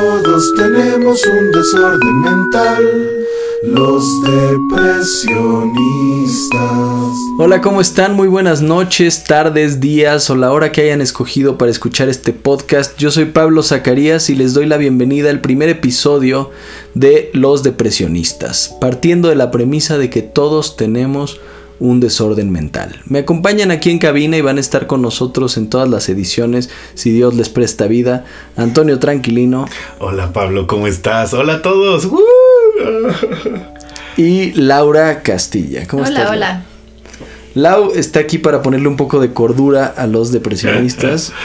Todos tenemos un desorden mental. Los depresionistas. Hola, ¿cómo están? Muy buenas noches, tardes, días o la hora que hayan escogido para escuchar este podcast. Yo soy Pablo Zacarías y les doy la bienvenida al primer episodio de Los depresionistas, partiendo de la premisa de que todos tenemos un desorden mental. Me acompañan aquí en cabina y van a estar con nosotros en todas las ediciones, si Dios les presta vida. Antonio Tranquilino. Hola Pablo, ¿cómo estás? Hola a todos. Y Laura Castilla. ¿Cómo hola, estás? Hola, Lau está aquí para ponerle un poco de cordura a los depresionistas.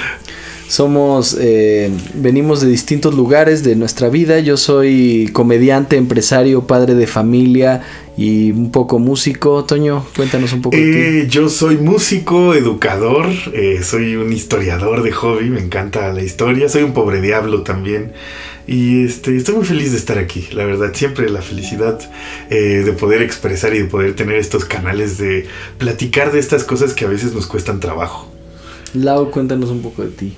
Somos, eh, venimos de distintos lugares de nuestra vida. Yo soy comediante, empresario, padre de familia y un poco músico. Toño, cuéntanos un poco de ti. Eh, yo soy músico, educador, eh, soy un historiador de hobby, me encanta la historia, soy un pobre diablo también. Y este, estoy muy feliz de estar aquí, la verdad, siempre la felicidad eh, de poder expresar y de poder tener estos canales de platicar de estas cosas que a veces nos cuestan trabajo. Lau, cuéntanos un poco de ti.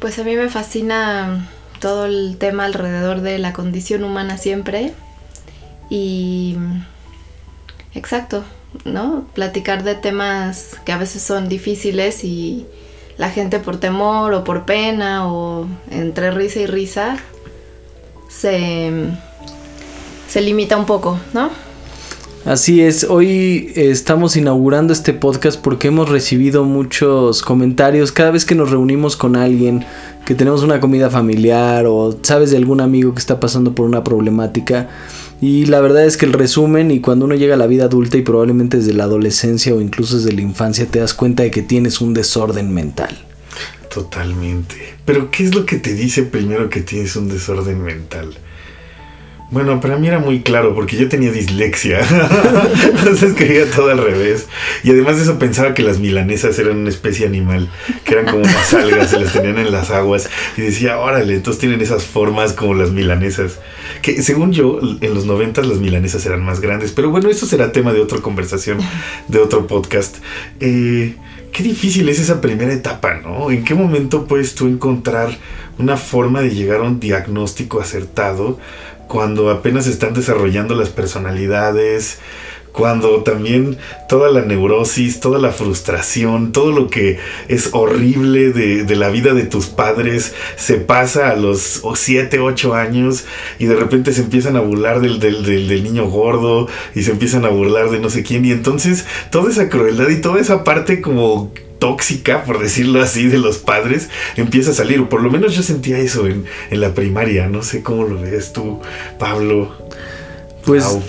Pues a mí me fascina todo el tema alrededor de la condición humana siempre. Y. Exacto, ¿no? Platicar de temas que a veces son difíciles y la gente por temor o por pena o entre risa y risa se. se limita un poco, ¿no? Así es, hoy eh, estamos inaugurando este podcast porque hemos recibido muchos comentarios cada vez que nos reunimos con alguien, que tenemos una comida familiar o sabes de algún amigo que está pasando por una problemática. Y la verdad es que el resumen y cuando uno llega a la vida adulta y probablemente desde la adolescencia o incluso desde la infancia te das cuenta de que tienes un desorden mental. Totalmente. Pero ¿qué es lo que te dice primero que tienes un desorden mental? Bueno, para mí era muy claro porque yo tenía dislexia. Entonces escribía todo al revés. Y además de eso pensaba que las milanesas eran una especie animal, que eran como unas algas, se las tenían en las aguas. Y decía, órale, entonces tienen esas formas como las milanesas. Que según yo, en los noventas las milanesas eran más grandes. Pero bueno, eso será tema de otra conversación, de otro podcast. Eh, qué difícil es esa primera etapa, ¿no? ¿En qué momento puedes tú encontrar una forma de llegar a un diagnóstico acertado? Cuando apenas están desarrollando las personalidades, cuando también toda la neurosis, toda la frustración, todo lo que es horrible de, la vida de tus padres se pasa a los 7, 8 años y de repente se empiezan a burlar del, del, del, niño gordo y se empiezan a burlar de no sé quién. Y entonces toda esa crueldad y toda esa parte como tóxica, por decirlo así, de los padres empieza a salir. O por lo menos yo sentía eso en, en la primaria. No sé cómo lo ves tú, Pablo. Pues, wow.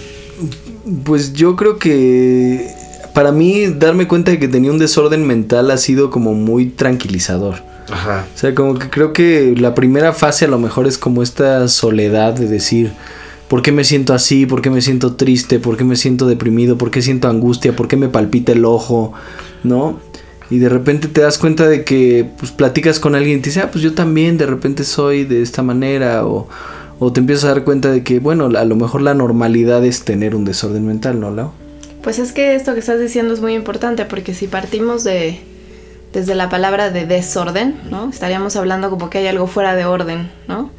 pues yo creo que para mí darme cuenta de que tenía un desorden mental ha sido como muy tranquilizador. Ajá. O sea, como que creo que la primera fase a lo mejor es como esta soledad de decir, ¿por qué me siento así? ¿Por qué me siento triste? ¿Por qué me siento deprimido? ¿Por qué siento angustia? ¿Por qué me palpita el ojo? ¿No? Y de repente te das cuenta de que pues platicas con alguien y te dice, ah, pues yo también de repente soy de esta manera o, o te empiezas a dar cuenta de que, bueno, a lo mejor la normalidad es tener un desorden mental, ¿no, Lau? Pues es que esto que estás diciendo es muy importante porque si partimos de desde la palabra de desorden, ¿no? Estaríamos hablando como que hay algo fuera de orden, ¿no?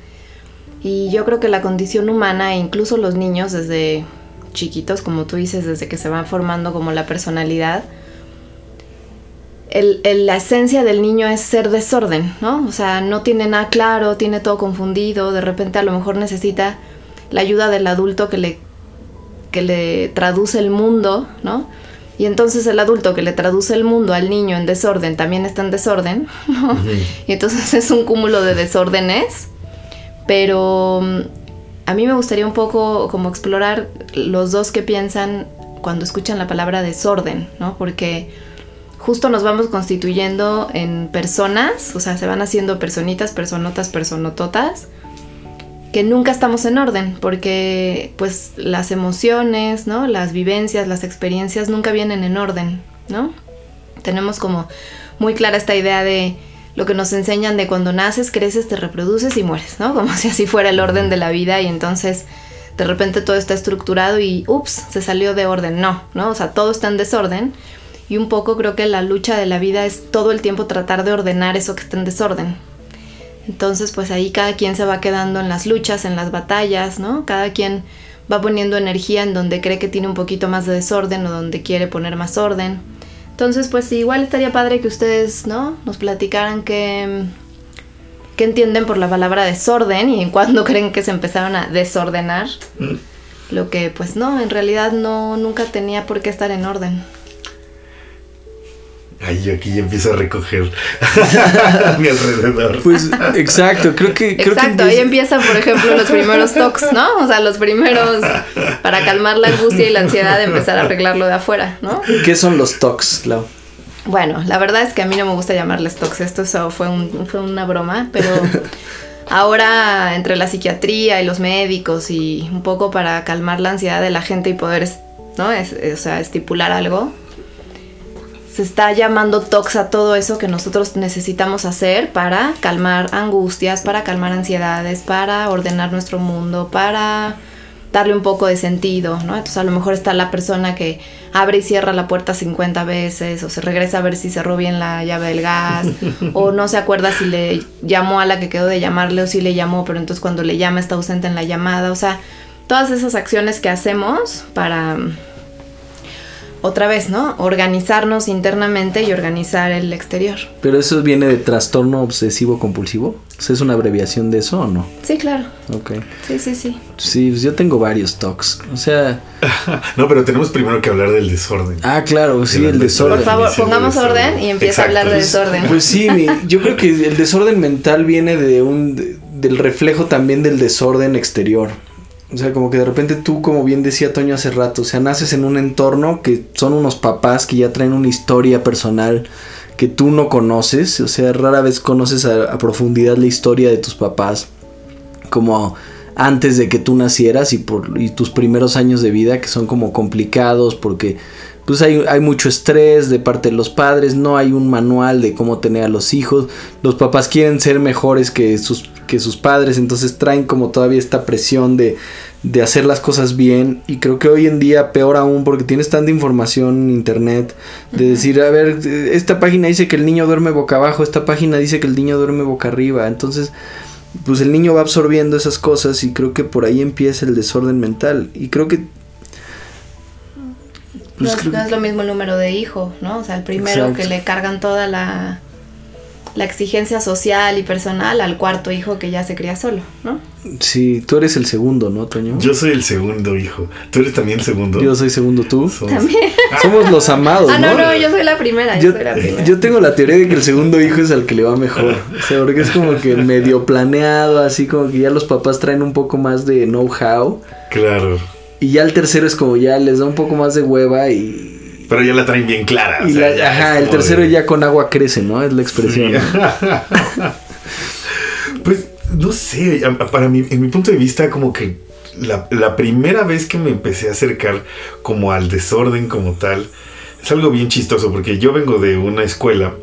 Y yo creo que la condición humana e incluso los niños desde chiquitos, como tú dices, desde que se van formando como la personalidad, el, el, la esencia del niño es ser desorden, ¿no? O sea, no tiene nada claro, tiene todo confundido, de repente a lo mejor necesita la ayuda del adulto que le, que le traduce el mundo, ¿no? Y entonces el adulto que le traduce el mundo al niño en desorden también está en desorden, ¿no? Y entonces es un cúmulo de desórdenes, pero mm, a mí me gustaría un poco como explorar los dos que piensan cuando escuchan la palabra desorden, ¿no? Porque justo nos vamos constituyendo en personas, o sea, se van haciendo personitas, personotas, personototas, que nunca estamos en orden, porque pues las emociones, ¿no? Las vivencias, las experiencias nunca vienen en orden, ¿no? Tenemos como muy clara esta idea de lo que nos enseñan de cuando naces, creces, te reproduces y mueres, ¿no? Como si así fuera el orden de la vida y entonces de repente todo está estructurado y ups, se salió de orden. No, ¿no? O sea, todo está en desorden y un poco creo que la lucha de la vida es todo el tiempo tratar de ordenar eso que está en desorden. Entonces, pues ahí cada quien se va quedando en las luchas, en las batallas, ¿no? Cada quien va poniendo energía en donde cree que tiene un poquito más de desorden o donde quiere poner más orden. Entonces, pues igual estaría padre que ustedes, ¿no? Nos platicaran qué, qué entienden por la palabra desorden y en cuándo creen que se empezaron a desordenar. Lo que, pues no, en realidad no, nunca tenía por qué estar en orden. Ay, yo aquí ya empiezo a recoger a mi alrededor. Pues exacto, creo que... Creo Exacto, que ahí empiezan, por ejemplo, los primeros talks, ¿no? O sea, los primeros para calmar la angustia y la ansiedad de empezar a arreglarlo de afuera, ¿no? ¿Qué son los TOCs, Lau? Bueno, la verdad es que a mí no me gusta llamarles talks, esto eso fue, un- fue una broma, pero ahora entre la psiquiatría y los médicos y un poco para calmar la ansiedad de la gente y poder, ¿no? Es- o sea, estipular algo, se está llamando tox a todo eso que nosotros necesitamos hacer para calmar angustias, para calmar ansiedades, para ordenar nuestro mundo, para darle un poco de sentido, ¿no? Entonces a lo mejor está la persona que abre y cierra la puerta 50 veces o se regresa a ver si cerró bien la llave del gas o no se acuerda si le llamó a la que quedó de llamarle o si le llamó, pero entonces cuando le llama está ausente en la llamada, o sea, todas esas acciones que hacemos para otra vez, ¿no? Organizarnos internamente y organizar el exterior. ¿Pero eso viene de trastorno obsesivo compulsivo? ¿Es una abreviación de eso o no? Sí, claro. Ok. Sí, sí, sí. Sí, pues yo tengo varios TOCs. O sea... No, pero tenemos primero que hablar del desorden. Ah, claro, sí, el desorden. Por favor, pongamos orden y empieza Exacto. a hablar de desorden. Pues sí, mi- yo creo que el desorden mental viene de un de- del reflejo también del desorden exterior. O sea, como que de repente tú, como bien decía Toño hace rato, o sea, naces en un entorno que son unos papás que ya traen una historia personal que tú no conoces, o sea, rara vez conoces a, profundidad la historia de tus papás, como antes de que tú nacieras y por y tus primeros años de vida que son como complicados porque pues hay, hay mucho estrés de parte de los padres, no hay un manual de cómo tener a los hijos, los papás quieren ser mejores que sus, que sus padres, entonces traen como todavía esta presión de, de hacer las cosas bien y creo que hoy en día peor aún porque tienes tanta información en internet de decir, a ver, esta página dice que el niño duerme boca abajo, esta página dice que el niño duerme boca arriba, entonces pues el niño va absorbiendo esas cosas y creo que por ahí empieza el desorden mental y creo que pues no, creo no que- es lo mismo el número de hijo, ¿no? O sea, el primero Exacto. que le cargan toda la, la exigencia social y personal al cuarto hijo que ya se cría solo, ¿no? Sí, tú eres el segundo, ¿no, Toño? Yo soy el segundo hijo. ¿Tú eres también el segundo? Yo soy segundo tú. Somos- También. Somos los amados, Ah, ¿no? no, no, yo soy la primera, yo, Yo, soy la primera. yo tengo la teoría de que el segundo hijo es al que le va mejor. O sea, porque es como que medio planeado, así como que ya los papás traen un poco más de know-how. Claro. Y ya el tercero es como ya les da un poco más de hueva y. Pero ya la traen bien clara. o y sea, la- ajá, el tercero de- ya con agua crece, ¿no? Es la expresión. Pues no sé, para mí, en mi punto de vista, como que la, la primera vez que me empecé a acercar como al desorden como tal, es algo bien chistoso, porque yo vengo de una escuela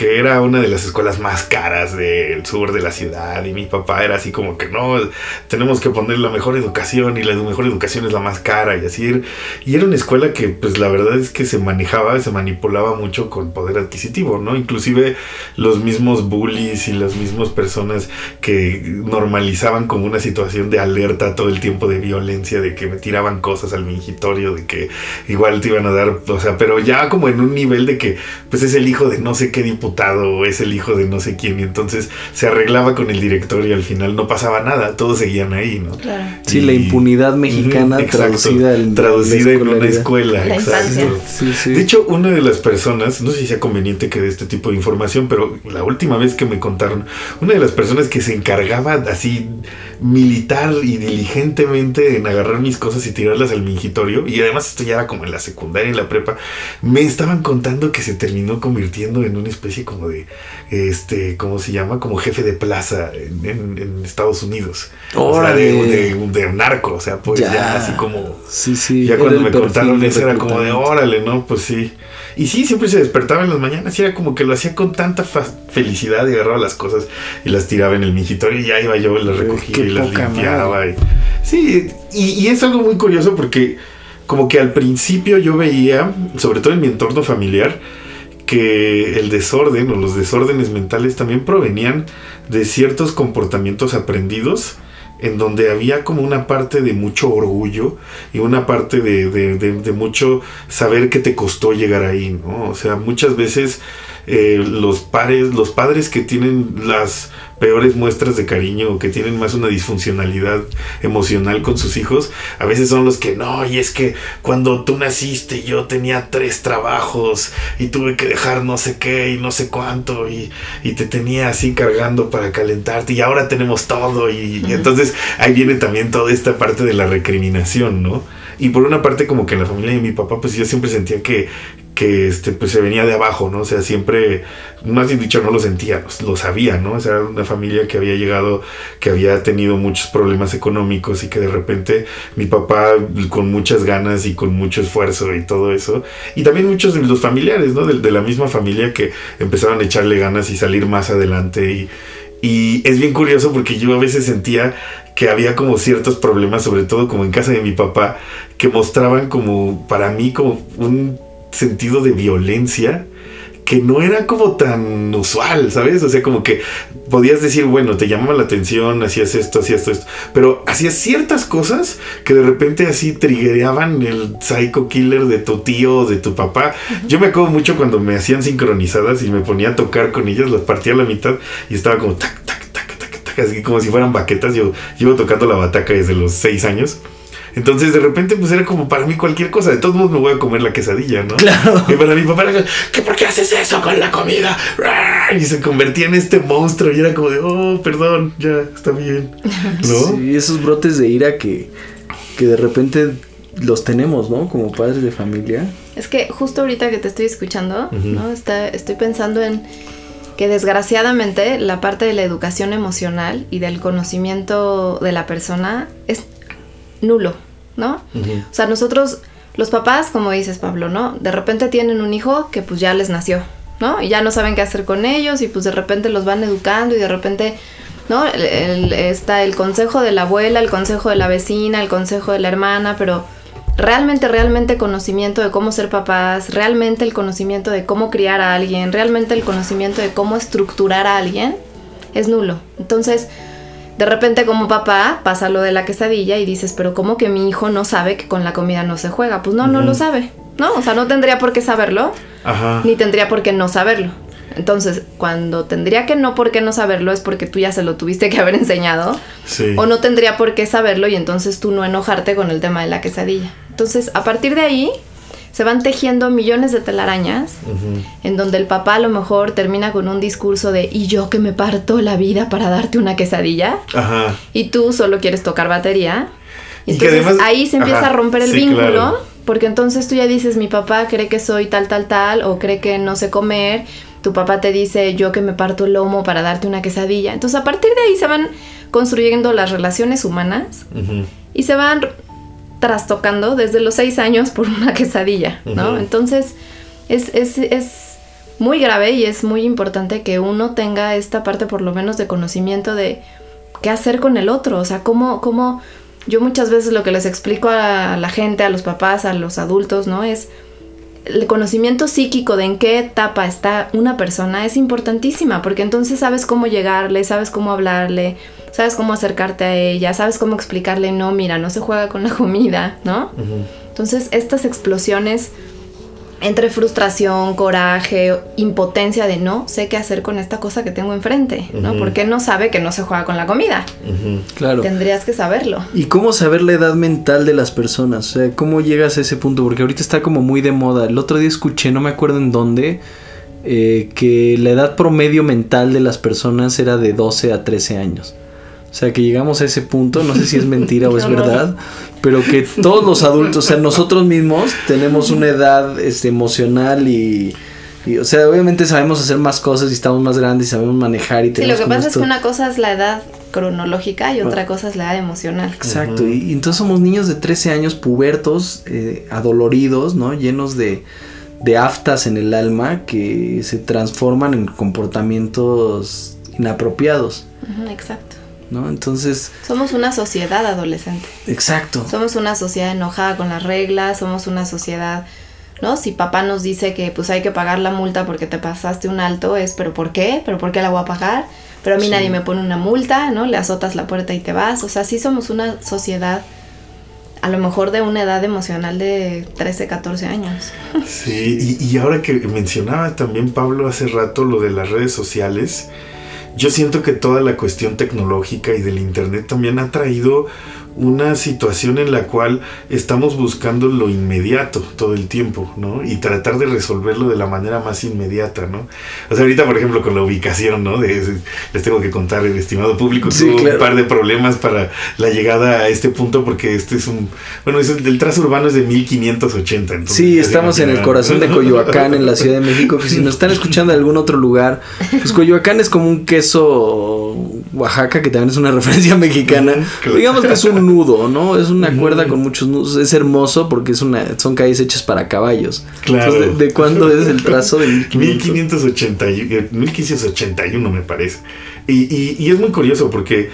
que era una de las escuelas más caras del sur de la ciudad y mi papá era así como que no, tenemos que poner la mejor educación y la mejor educación es la más cara y así. Y era una escuela que pues la verdad es que se manejaba, se manipulaba mucho con poder adquisitivo, ¿no? Inclusive los mismos bullies y las mismas personas que normalizaban como una situación de alerta todo el tiempo de violencia, de que me tiraban cosas al mingitorio, de que igual te iban a dar, o sea, pero ya como en un nivel de que pues es el hijo de no sé qué diputado o es el hijo de no sé quién y entonces se arreglaba con el director y al final no pasaba nada, todos seguían ahí, ¿no? Claro. Sí, la impunidad mexicana exacto, traducida en- traducida en una escuela, La exacto. infancia. Sí, sí. De hecho, una de las personas, no sé si sea conveniente que dé este tipo de información, pero la última vez que me contaron, una de las personas que se encargaba así militar y diligentemente en agarrar mis cosas y tirarlas al mingitorio, y además esto ya era como en la secundaria y la prepa, me estaban contando que se terminó convirtiendo en una especie como de, este, ¿cómo se llama? Como jefe de plaza en, en- en Estados Unidos. O sea, de, Órale. de, de narco, o sea, pues ya, Ya. así como... Sí, sí. Ya cuando me contaron eso era como de órale, ¿no? Pues sí. Y sí, siempre se despertaba en las mañanas y era como que lo hacía con tanta felicidad y agarraba las cosas y las tiraba en el mingitorio y ya iba yo, las recogía qué y las limpiaba. y- sí, y, y es algo muy curioso porque como que al principio yo veía, sobre todo en mi entorno familiar, que el desorden o los desórdenes mentales también provenían de ciertos comportamientos aprendidos en donde había como una parte de mucho orgullo y una parte de, mucho saber que te costó llegar ahí, ¿no? O sea, muchas veces eh, los, pares, los padres que tienen las peores muestras de cariño o que tienen más una disfuncionalidad emocional con sus hijos, a veces son los que no, y es que cuando tú naciste yo tenía tres trabajos y tuve que dejar no sé qué y no sé cuánto y, y te tenía así cargando para calentarte y ahora tenemos todo y, y entonces ahí viene también toda esta parte de la recriminación, ¿no? Y por una parte como que en la familia de mi papá pues yo siempre sentía que, que este, pues se venía de abajo, ¿no? O sea, siempre, más bien dicho, no lo sentía, pues, lo sabía, ¿no? O sea, era una familia que había llegado, que había tenido muchos problemas económicos y que de repente mi papá con muchas ganas y con mucho esfuerzo y todo eso, y también muchos de los familiares, ¿no? De, la misma familia que empezaron a echarle ganas y salir más adelante y... Y es bien curioso porque yo a veces sentía que había como ciertos problemas, sobre todo como en casa de mi papá, que mostraban como para mí como un sentido de violencia que no era como tan usual, ¿sabes? O sea, como que podías decir, bueno, te llamaba la atención, hacías esto, hacías esto, pero hacías ciertas cosas que de repente así trigueaban el psycho killer de tu tío de tu papá. Yo me acuerdo mucho cuando me hacían sincronizadas y me ponía a tocar con ellas, las partía a la mitad y estaba como tac, tac, tac, tac, tac, así como si fueran baquetas. Yo llevo tocando la bataca desde los seis años. Entonces de repente pues era como para mí cualquier cosa. De todos modos me voy a comer la quesadilla, ¿no? Claro. Y para mi papá era ¿qué por qué haces eso con la comida? Y se convertía en este monstruo y era como de, oh, perdón, ya, está bien. ¿No? Sí, esos brotes de ira que, que de repente los tenemos, ¿no? Como padres de familia. Es que justo ahorita que te estoy escuchando. ¿no? Está, estoy pensando en que desgraciadamente la parte de la educación emocional y del conocimiento de la persona es nulo, ¿no? O sea, nosotros, los papás, como dices Pablo, ¿no? De repente tienen un hijo que pues ya les nació, ¿no? Y ya no saben qué hacer con ellos y pues de repente los van educando y de repente, ¿no? El- el- está el consejo de la abuela, el consejo de la vecina, el consejo de la hermana, pero realmente, realmente conocimiento de cómo ser papás, realmente el conocimiento de cómo criar a alguien, realmente el conocimiento de cómo estructurar a alguien, es nulo. Entonces, de repente como papá pasa lo de la quesadilla y dices, pero ¿cómo que mi hijo no sabe que con la comida no se juega? Pues no, no lo sabe, ¿no? O sea, no tendría por qué saberlo, Ajá. ni tendría por qué no saberlo. Entonces, cuando tendría que no por qué no saberlo es porque tú ya se lo tuviste que haber enseñado, Sí. o no tendría por qué saberlo y entonces tú no enojarte con el tema de la quesadilla. Entonces, a partir de ahí, se van tejiendo millones de telarañas en donde el papá a lo mejor termina con un discurso de y yo que me parto la vida para darte una quesadilla Ajá. y tú solo quieres tocar batería. Y Entonces además- ahí se empieza ajá, a romper el sí, vínculo claro. porque entonces tú ya dices mi papá cree que soy tal tal tal o cree que no sé comer, tu papá te dice yo que me parto el lomo para darte una quesadilla. Entonces a partir de ahí se van construyendo las relaciones humanas y se van trastocando desde los seis años por una quesadilla, ¿no? Entonces es, es, es muy grave y es muy importante que uno tenga esta parte por lo menos de conocimiento de qué hacer con el otro, o sea, cómo, cómo yo muchas veces lo que les explico a la gente, a los papás, a los adultos, ¿no? Es el conocimiento psíquico de en qué etapa está una persona es importantísima, porque entonces sabes cómo llegarle, sabes cómo hablarle, sabes cómo acercarte a ella, sabes cómo explicarle, no, mira, no se juega con la comida, ¿no? Entonces estas explosiones entre frustración, coraje, impotencia de no sé qué hacer con esta cosa que tengo enfrente, ¿no? Porque no sabe que no se juega con la comida. Claro. Tendrías que saberlo. ¿Y cómo saber la edad mental de las personas? O sea, ¿cómo llegas a ese punto? Porque ahorita está como muy de moda. El otro día escuché, no me acuerdo en dónde, eh, que la edad promedio mental de las personas era de 12 a 13 años. O sea, que llegamos a ese punto, no sé si es mentira o es verdad, pero que todos los adultos, o sea, nosotros mismos tenemos una edad este, emocional y, y, o sea, obviamente sabemos hacer más cosas y estamos más grandes y sabemos manejar y Sí, tenemos lo que pasa es que una cosa es la edad cronológica y otra cosa es la edad emocional. Exacto, y, y entonces somos niños de 13 años pubertos, eh, adoloridos, ¿no? Llenos de, de aftas en el alma que se transforman en comportamientos inapropiados, exacto. ¿No? Entonces, Somos una sociedad adolescente. exacto. Somos una sociedad enojada con las reglas, somos una sociedad ¿no? Si papá nos dice que pues hay que pagar la multa porque te pasaste un alto, es, pero ¿por qué? ¿Pero por qué la voy a pagar? Pero a mí Sí. nadie me pone una multa, ¿no? Le azotas la puerta y te vas. O sea, sí somos una sociedad a lo mejor de una edad emocional de 13, 14 años. Sí, y, y ahora que mencionaba también Pablo hace rato lo de las redes sociales, yo siento que toda la cuestión tecnológica y del Internet también ha traído una situación en la cual estamos buscando lo inmediato todo el tiempo, ¿no? Y tratar de resolverlo de la manera más inmediata, ¿no? O sea, ahorita, por ejemplo, con la ubicación, ¿no? De- les tengo que contar, el estimado público, Sí, tuvo claro. un par de problemas para la llegada a este punto porque este es un... Bueno, es el, el trazo urbano es de 1580. Entonces, Sí, estamos en el corazón de Coyoacán, en la Ciudad de México, que si nos están escuchando de algún otro lugar, pues Coyoacán es como un queso Oaxaca, que también es una referencia mexicana. Claro. Digamos que es un nudo, ¿no? Es una cuerda con muchos nudos. Es hermoso porque es una, son calles hechas para caballos. Claro. Entonces, ¿de, de cuándo es el trazo de 1500? 1580, y- eh, 1581 me parece. Y, y- y es muy curioso porque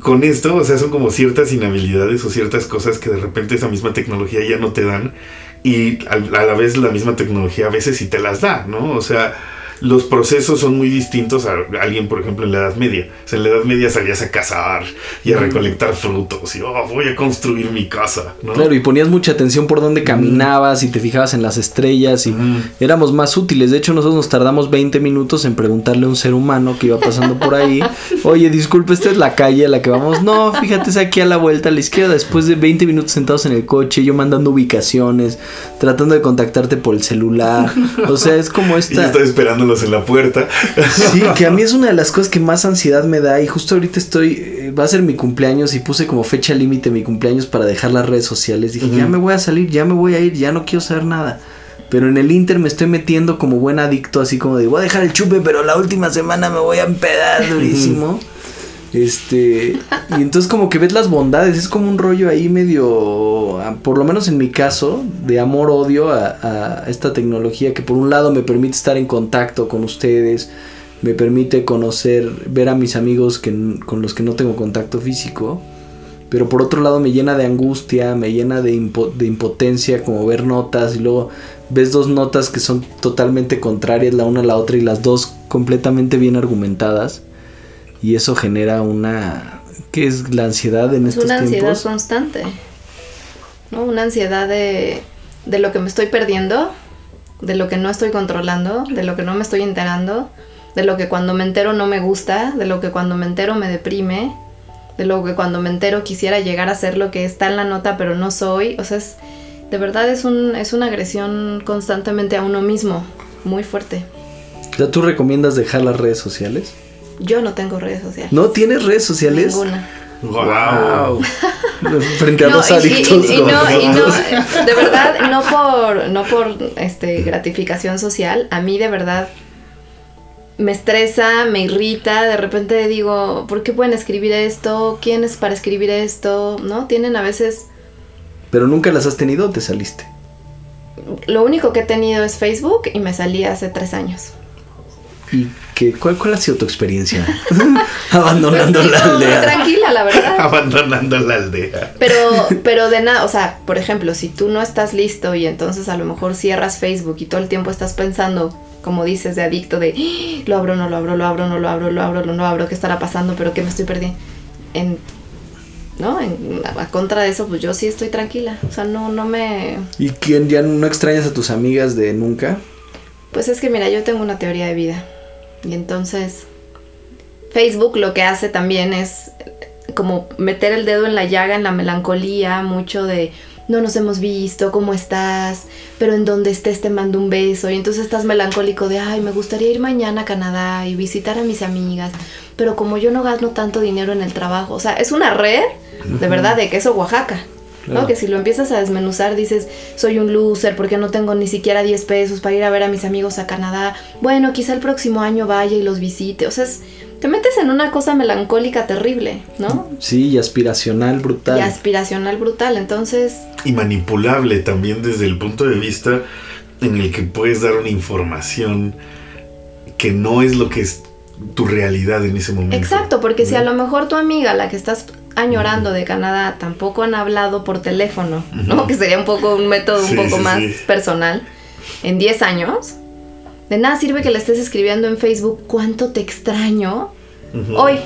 con esto, o sea, son como ciertas inhabilidades o ciertas cosas que de repente esa misma tecnología ya no te dan y a, la vez la misma tecnología a veces sí te las da, ¿no? O sea, los procesos son muy distintos a alguien, por ejemplo, en la Edad Media. O sea, en la Edad Media salías a cazar y a recolectar frutos y, oh, voy a construir mi casa, ¿no? Claro, y ponías mucha atención por dónde caminabas y te fijabas en las estrellas y éramos más útiles. De hecho, nosotros nos tardamos 20 minutos en preguntarle a un ser humano que iba pasando por ahí, oye, disculpe, esta es la calle a la que vamos. No, fíjate, es aquí a la vuelta a la izquierda. Después de 20 minutos sentados en el coche, yo mandando ubicaciones, tratando de contactarte por el celular. O sea, es como Y yo esta... estaba en la puerta. Sí, que a mí es una de las cosas que más ansiedad me da y justo ahorita estoy, eh, va a ser mi cumpleaños y puse como fecha límite mi cumpleaños para dejar las redes sociales. Dije, ya me voy a salir, ya me voy a ir, ya no quiero saber nada. Pero en el Inter me estoy metiendo como buen adicto, así como de, voy a dejar el chupe, pero la última semana me voy a empedar durísimo. Este, y entonces como que ves las bondades, es como un rollo ahí medio, ah, por lo menos en mi caso, de amor-odio a, a esta tecnología que por un lado me permite estar en contacto con ustedes, me permite conocer, ver a mis amigos que, con los que no tengo contacto físico, pero por otro lado me llena de angustia, me llena de, de impotencia como ver notas y luego ves dos notas que son totalmente contrarias la una a la otra y las dos completamente bien argumentadas y eso genera una ¿qué es la ansiedad en Es estos una ansiedad constante. ¿no? Una ansiedad de, de lo que me estoy perdiendo, de lo que no estoy controlando, de lo que no me estoy enterando, de lo que cuando me entero no me gusta, de lo que cuando me entero me deprime, de lo que cuando me entero quisiera llegar a ser lo que está en la nota pero no soy. O sea, es, de verdad es, un, es una agresión constantemente a uno mismo, muy fuerte. Sea, ¿tú recomiendas dejar las redes sociales? Yo no tengo redes sociales. ¿No tienes redes sociales? Ninguna. Wow. Frente a No, dos y- y- adictos. y- y no, ¿no? y no, de verdad, no por, no por este, gratificación social, a mí de verdad me estresa, me irrita, de repente digo, ¿por qué pueden escribir esto? ¿Quién es para escribir esto? ¿No? Tienen a veces, Pero nunca las has tenido o te saliste. lo único que he tenido es Facebook y me salí hace tres años. ¿Y qué, cuál, cuál ha sido tu experiencia? Abandonando la aldea. tranquila, la verdad. Abandonando la aldea. Pero, pero de nada, o sea, por ejemplo, si tú no estás listo y entonces a lo mejor cierras Facebook y todo el tiempo estás pensando, como dices, de adicto, de "Ah, lo abro, no lo abro, lo abro, no lo abro, lo abro, no lo abro, ¿qué estará pasando? Pero ¿qué me estoy perdiendo? En, ¿No? En, a contra de eso, pues yo sí estoy tranquila. O sea, no, no me... ¿Y quién ya no extrañas a tus amigas de nunca? Pues es que mira, yo tengo una teoría de vida. Y entonces Facebook lo que hace también es como meter el dedo en la llaga, en la melancolía, mucho de no nos hemos visto, ¿cómo estás? Pero en donde estés te mando un beso. Y entonces estás melancólico de, ay, me gustaría ir mañana a Canadá y visitar a mis amigas. Pero como yo no gano tanto dinero en el trabajo, o sea, es una red, de verdad, de queso Oaxaca. ¿No? Que si lo empiezas a desmenuzar dices, soy un loser porque no tengo ni siquiera 10 pesos para ir a ver a mis amigos a Canadá. Bueno, quizá el próximo año vaya y los visite. O sea, es- te metes en una cosa melancólica terrible, ¿no? Sí, y aspiracional, brutal. Y aspiracional brutal. Entonces, Y manipulable también desde el punto de vista en el que puedes dar una información que no es lo que es tu realidad en ese momento. exacto, porque si a lo mejor tu amiga, la que estás añorando de Canadá, tampoco han hablado por teléfono, ¿no? Que sería un poco un método Sí, un poco sí, más sí. personal. En 10 años, de nada sirve que le estés escribiendo en Facebook cuánto te extraño Ujú. hoy.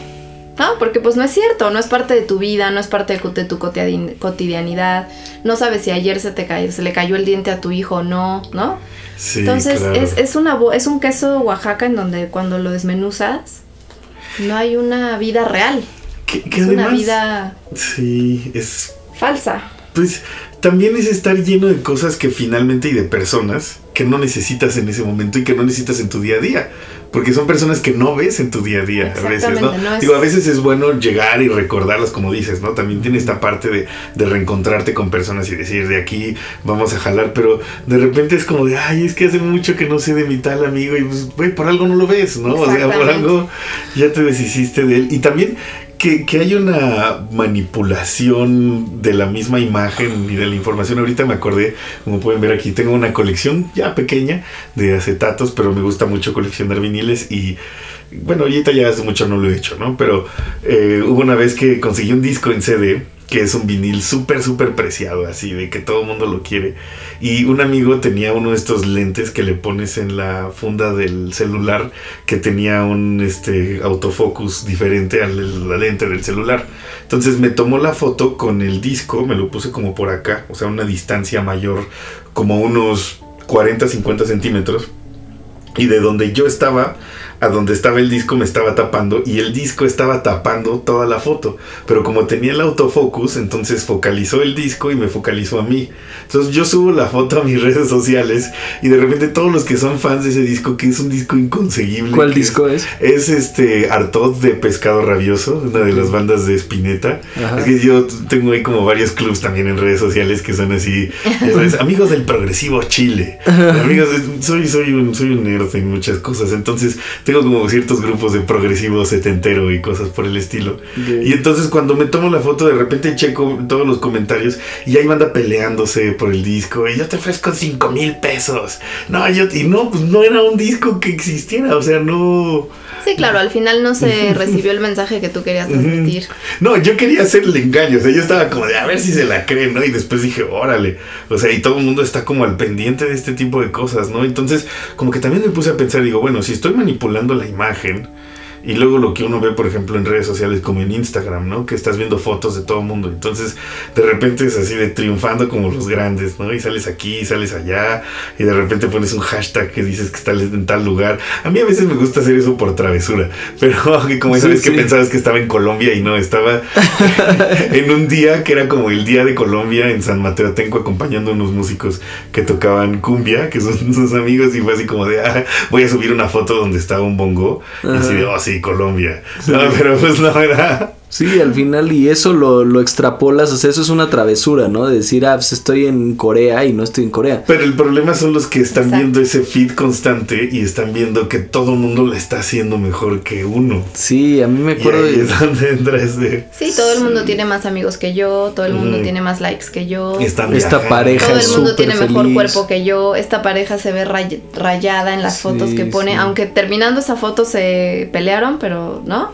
¿No? Porque pues no es cierto, no es parte de tu vida, no es parte de, tu cotidian- cotidianidad, no sabes si ayer se te cayó, se le cayó el diente a tu hijo o no, ¿no? Sí, Entonces claro. es, es, una, es un queso Oaxaca en donde cuando lo desmenuzas no hay una vida real, Que- que es una además- vida Sí, es falsa. Pues también es estar lleno de cosas que finalmente y de personas que no necesitas en ese momento y que no necesitas en tu día a día. Porque son personas que no ves en tu día a día a veces, ¿no? Exactamente, no es- Digo, a veces es bueno llegar y recordarlas como dices, ¿no? También tiene esta parte de, de reencontrarte con personas y decir, de aquí vamos a jalar, pero de repente es como de, ay, es que hace mucho que no sé de mi tal amigo y pues, güey, por algo no lo ves, ¿no? O sea, por algo ya te deshiciste de él. Y también que, que hay una manipulación de la misma imagen y de la información. Ahorita me acordé, como pueden ver aquí, tengo una colección ya pequeña de acetatos, pero me gusta mucho coleccionar viniles y bueno, ahorita ya hace mucho no lo he hecho, ¿no? Pero eh, hubo una vez que conseguí un disco en CD que es un vinil súper, súper preciado, así, de que todo el mundo lo quiere. Y un amigo tenía uno de estos lentes que le pones en la funda del celular, que tenía un este, autofocus diferente al la lente del celular. Entonces me tomó la foto con el disco, me lo puse como por acá, o sea, una distancia mayor, como unos 40, 50 centímetros. Y de donde yo estaba a donde estaba el disco me estaba tapando y el disco estaba tapando toda la foto. Pero como tenía el autofocus, entonces focalizó el disco y me focalizó a mí. Entonces yo subo la foto a mis redes sociales y de repente todos los que son fans de ese disco, que es un disco inconseguible. ¿Cuál disco es? Es este Artot de Pescado Rabioso, una de las bandas de Spinetta. Ajá. Es que yo tengo ahí como varios clubs también en redes sociales que son así, sabes, amigos del progresivo Chile. Amigos, de- soy, soy, un, soy un nerd en muchas cosas. Entonces tengo como ciertos grupos de progresivo setentero y cosas por el estilo. Y entonces cuando me tomo la foto, de repente checo todos los comentarios y hay banda peleándose por el disco. Y yo te ofrezco 5 mil pesos. No, yo, y no, pues no era un disco que existiera. O sea, no. Sí, claro, al final no se recibió el mensaje que tú querías transmitir. No, yo quería hacerle engaño, o sea, yo estaba como de a ver si se la creen, ¿no? Y después dije, órale, o sea, y todo el mundo está como al pendiente de este tipo de cosas, ¿no? Entonces, como que también me puse a pensar, digo, bueno, si estoy manipulando la imagen y luego lo que uno ve, por ejemplo, en redes sociales como en Instagram, ¿no? Que estás viendo fotos de todo el mundo, entonces de repente es así de triunfando como los grandes, ¿no? Y sales aquí, sales allá, y de repente pones un hashtag que dices que estás en tal lugar. A mí a veces me gusta hacer eso por travesura, pero como esa Sí, que pensabas que estaba en Colombia y no, estaba en un día que era como el día de Colombia en San Mateo Atenco acompañando a unos músicos que tocaban cumbia, que son sus amigos, y fue así como de, ah, voy a subir una foto donde estaba un bongo, y así de, oh sí, Colombia. No, pero pues no era. Sí, al final, y eso lo, lo extrapolas, o sea, eso es una travesura, ¿no? De decir, ah, pues estoy en Corea y no estoy en Corea. Pero el problema son los que están Exacto. viendo ese feed constante y están viendo que todo el mundo la está haciendo mejor que uno. Sí, a mí me Y acuerdo ahí de... es donde entra ese. Sí, todo el mundo tiene más amigos que yo, todo el mundo tiene más likes que yo. Están Esta viajando. pareja Todo el mundo tiene mejor feliz. cuerpo que yo. Esta pareja se ve ray- rayada en las Sí, fotos que pone. sí. Aunque terminando esa foto se pelearon, pero ¿no?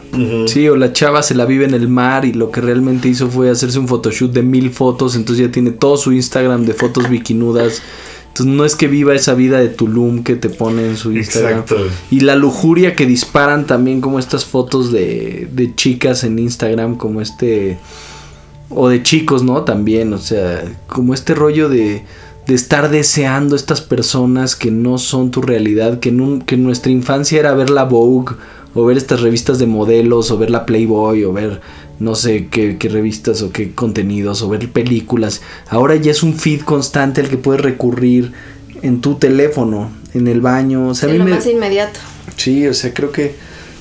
Sí, o la chava se la vive en el mar y lo que realmente hizo fue hacerse un photoshoot de mil fotos, entonces ya tiene todo su Instagram de fotos bikinudas. Entonces no es que viva esa vida de Tulum que te pone en su Instagram. Exacto. Y la lujuria que disparan también como estas fotos de, de chicas en Instagram, como este... O de chicos, ¿no? También, o sea, como este rollo de, de estar deseando estas personas que no son tu realidad, que en, un- que en nuestra infancia era ver la Vogue, o ver estas revistas de modelos, o ver la Playboy, o ver no sé qué, qué revistas o qué contenidos, o ver películas. Ahora ya es un feed constante al que puedes recurrir en tu teléfono, en el baño. O sea, a es mí lo me- más inmediato. Sí, o sea, creo que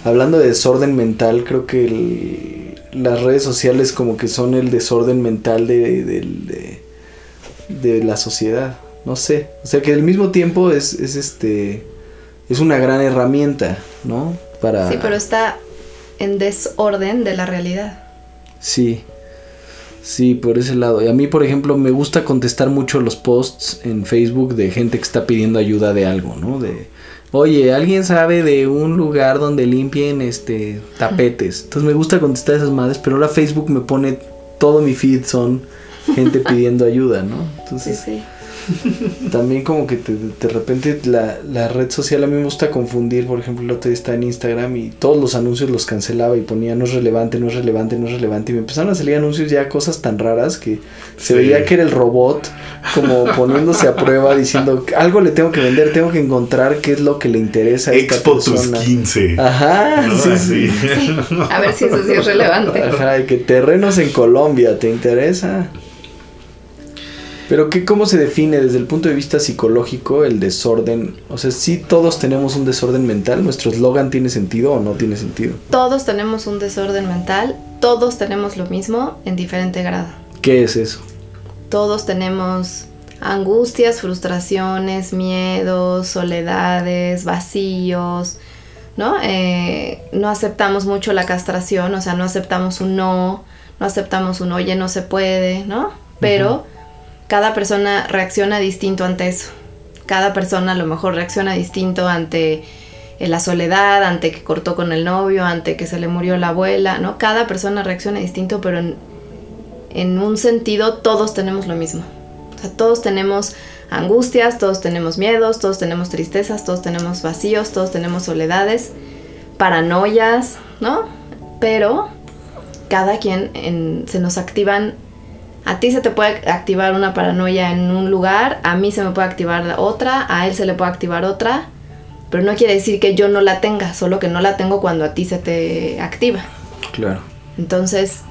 hablando de desorden mental, creo que el- las redes sociales como que son el desorden mental de, de, de- de la sociedad. No sé, o sea que al mismo tiempo es, es este es una gran herramienta, ¿no? Para Sí, pero está en desorden de la realidad. Sí. Sí, por ese lado. Y a mí, por ejemplo, me gusta contestar mucho los posts en Facebook de gente que está pidiendo ayuda de algo, ¿no? De Oye, ¿alguien sabe de un lugar donde limpien este tapetes? Entonces me gusta contestar esas madres, pero ahora Facebook me pone todo mi feed son gente pidiendo ayuda, ¿no? Sí, sí. también como que te- de repente la, la red social a mí me gusta confundir, por ejemplo, el otro día estaba en Instagram y todos los anuncios los cancelaba y ponía no es relevante, no es relevante, no es relevante y me empezaron a salir anuncios ya cosas tan raras que se Sí. veía que era el robot como poniéndose a prueba diciendo algo le tengo que vender, tengo que encontrar qué es lo que le interesa a esta Expo tus persona. 15. Ajá, ¿no? sí, sí. A ver si eso sí es relevante. Ajá, y que terrenos en Colombia, ¿te interesa? Pero ¿qué, ¿cómo se define desde el punto de vista psicológico el desorden? O sea, si todos tenemos un desorden mental, ¿nuestro eslogan tiene sentido o no tiene sentido? Todos tenemos un desorden mental, todos tenemos lo mismo en diferente grado. ¿Qué es eso? Todos tenemos angustias, frustraciones, miedos, soledades, vacíos, ¿no? Eh, no aceptamos mucho la castración, o sea, no aceptamos un no, no aceptamos un oye, no se puede, ¿no? Pero cada persona reacciona distinto ante eso. Cada persona a lo mejor reacciona distinto ante eh, la soledad, ante que cortó con el novio, ante que se le murió la abuela, ¿no? Cada persona reacciona distinto, pero en, un sentido todos tenemos lo mismo. O sea, todos tenemos angustias, todos tenemos miedos, todos tenemos tristezas, todos tenemos vacíos, todos tenemos soledades, paranoias, ¿no? Pero cada quien en- se nos activan. A ti se te puede activar una paranoia en un lugar, a mí se me puede activar otra, a él se le puede activar otra, pero no quiere decir que yo no la tenga, solo que no la tengo cuando a ti se te activa. Claro. Entonces,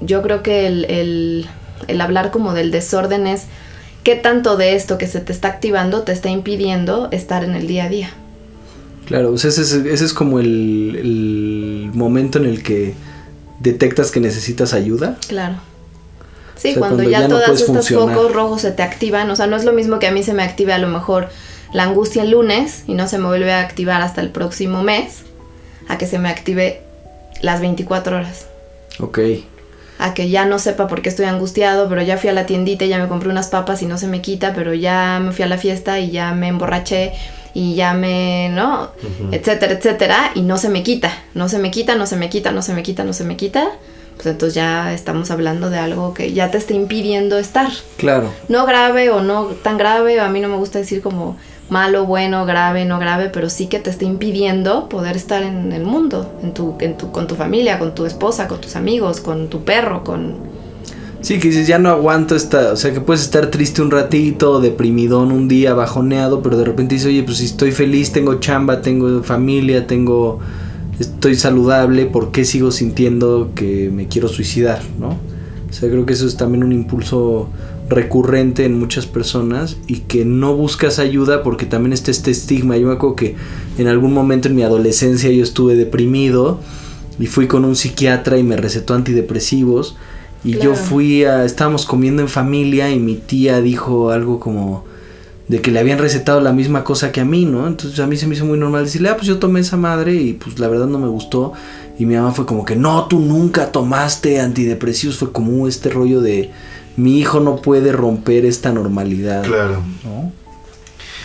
yo creo que el, el- el hablar como del desorden es qué tanto de esto que se te está activando te está impidiendo estar en el día a día. Claro, ese, es- ese es como el, el momento en el que detectas que necesitas ayuda. Claro. Sí, O sea, cuando, cuando ya, ya no funcionar. focos rojos se te activan, o sea, no es lo mismo que a mí se me active a lo mejor la angustia el lunes y no se me vuelve a activar hasta el próximo mes, a que se me active las 24 horas. Ok. a que ya no sepa por qué estoy angustiado, pero ya fui a la tiendita y ya me compré unas papas y no se me quita, pero ya me fui a la fiesta y ya me emborraché y ya me, ¿no? Etcétera, etcétera, y no se me quita, no se me quita, no se me quita, no se me quita, no se me quita. Pues entonces ya estamos hablando de algo que ya te está impidiendo estar. Claro. No grave o no tan grave, a mí no me gusta decir como malo, bueno, grave, no grave, pero sí que te está impidiendo poder estar en el mundo, en tu, en tu, con tu familia, con tu esposa, con tus amigos, con tu perro, con... Sí, que dices, ya no aguanto esta, o sea, que puedes estar triste un ratito, deprimidón un día, bajoneado, pero de repente dices, oye, pues si estoy feliz, tengo chamba, tengo familia, tengo, estoy saludable, ¿por qué sigo sintiendo que me quiero suicidar, no? O sea, creo que eso es también un impulso recurrente en muchas personas y que no buscas ayuda porque también está este estigma. Yo me acuerdo que en algún momento en mi adolescencia yo estuve deprimido y fui con un psiquiatra y me recetó antidepresivos y yo fui a estábamos comiendo en familia y mi tía dijo algo como de que le habían recetado la misma cosa que a mí, ¿no? Entonces a mí se me hizo muy normal decirle, ah, pues yo tomé esa madre y pues la verdad no me gustó. Y mi mamá fue como que, no, tú nunca tomaste antidepresivos. Fue como este rollo de, mi hijo no puede romper esta normalidad. Claro. ¿no?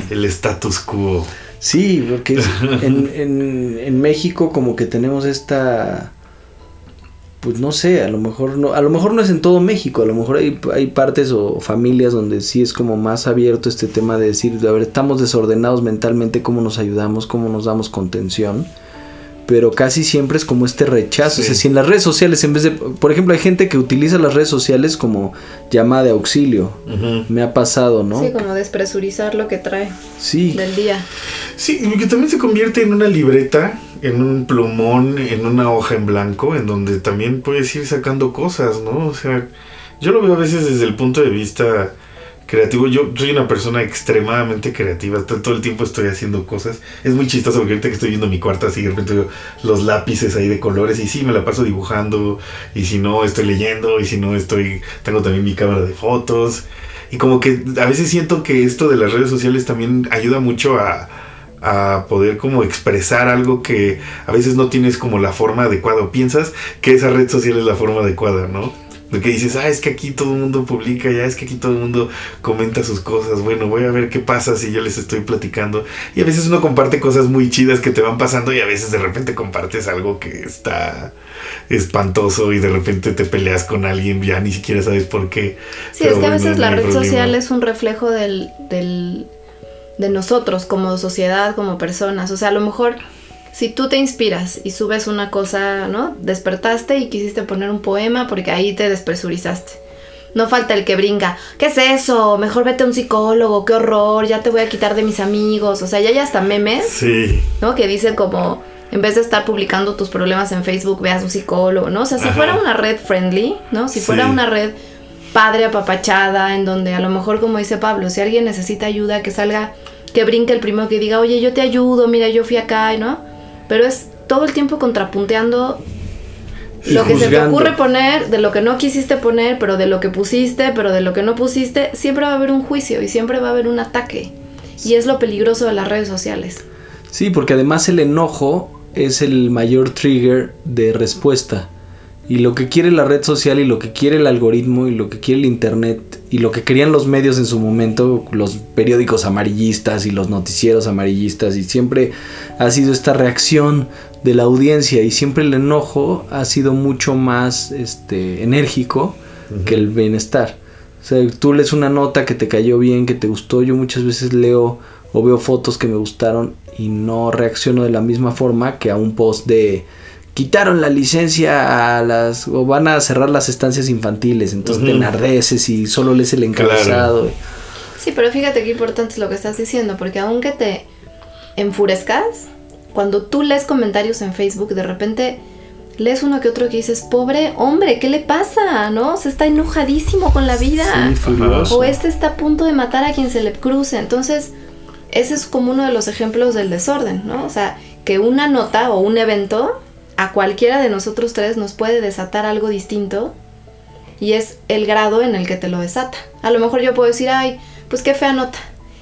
El status quo. Sí, porque es- en, en, en México como que tenemos esta... Pues no sé, a lo mejor no, a lo mejor no es en todo México, a lo mejor hay, hay partes o familias donde sí es como más abierto este tema de decir, a ver, estamos desordenados mentalmente, cómo nos ayudamos, cómo nos damos contención, pero casi siempre es como este rechazo, Sí. o sea, si en las redes sociales, en vez de, por ejemplo, hay gente que utiliza las redes sociales como llamada de auxilio, me ha pasado, ¿no? Sí, como despresurizar lo que trae Sí, del día. Sí, y que también se convierte en una libreta, en un plumón, en una hoja en blanco, en donde también puedes ir sacando cosas, ¿no? O sea, yo lo veo a veces desde el punto de vista creativo. Yo soy una persona extremadamente creativa, to- todo el tiempo estoy haciendo cosas. Es muy chistoso porque ahorita que estoy viendo mi cuarto así, de repente veo los lápices ahí de colores y sí, me la paso dibujando, y si no, estoy leyendo, y si no, estoy, tengo también mi cámara de fotos. Y como que a veces siento que esto de las redes sociales también ayuda mucho a, a poder como expresar algo que a veces no tienes como la forma adecuada o piensas que esa red social es la forma adecuada, ¿no? Porque dices, ah, es que aquí todo el mundo publica, ya es que aquí todo el mundo comenta sus cosas. Bueno, voy a ver qué pasa si yo les estoy platicando. Y a veces uno comparte cosas muy chidas que te van pasando y a veces de repente compartes algo que está espantoso y de repente te peleas con alguien, ya ni siquiera sabes por qué. Sí, es que a veces la red social es un reflejo del, del, de nosotros como sociedad, como personas. O sea, a lo mejor si tú te inspiras y subes una cosa, ¿no? Despertaste y quisiste poner un poema porque ahí te despresurizaste. No falta el que brinca, ¿qué es eso? Mejor vete a un psicólogo, qué horror, ya te voy a quitar de mis amigos. O sea, ya hay hasta memes, Sí. ¿no? Que dicen como, en vez de estar publicando tus problemas en Facebook, veas un psicólogo, ¿no? O sea, si Ajá. fuera una red friendly, ¿no? Si fuera una red padre apapachada, en donde a lo mejor, como dice Pablo, si alguien necesita ayuda, que salga, que brinque el primero, que diga, oye, yo te ayudo, mira, yo fui acá, ¿no? Pero es todo el tiempo contrapunteando Y lo que se te juzgando. ocurre poner, de lo que no quisiste poner, pero de lo que pusiste, pero de lo que no pusiste, siempre va a haber un juicio y siempre va a haber un ataque. Y es lo peligroso de las redes sociales. Sí, porque además el enojo es el mayor trigger de respuesta. Y lo que quiere la red social y lo que quiere el algoritmo y lo que quiere el internet y lo que querían los medios en su momento, los periódicos amarillistas y los noticieros amarillistas y siempre ha sido esta reacción de la audiencia y siempre el enojo ha sido mucho más este enérgico que el bienestar. O sea, tú lees una nota que te cayó bien, que te gustó, yo muchas veces leo o veo fotos que me gustaron y no reacciono de la misma forma que a un post de quitaron la licencia a las o van a cerrar las estancias infantiles, entonces te Ujú. enardeces y solo lees el encabezado. Sí, pero fíjate qué importante es lo que estás diciendo, porque aunque te enfurezcas, cuando tú lees comentarios en Facebook, de repente lees uno que otro que dices, pobre hombre, ¿qué le pasa? ¿No? Se está enojadísimo con la vida. Sí, furioso. O este está a punto de matar a quien se le cruce. Entonces, ese es como uno de los ejemplos del desorden, ¿no? O sea, que una nota o un evento a cualquiera de nosotros tres nos puede desatar algo distinto y es el grado en el que te lo desata. A lo mejor yo puedo decir, ay, pues qué fea nota.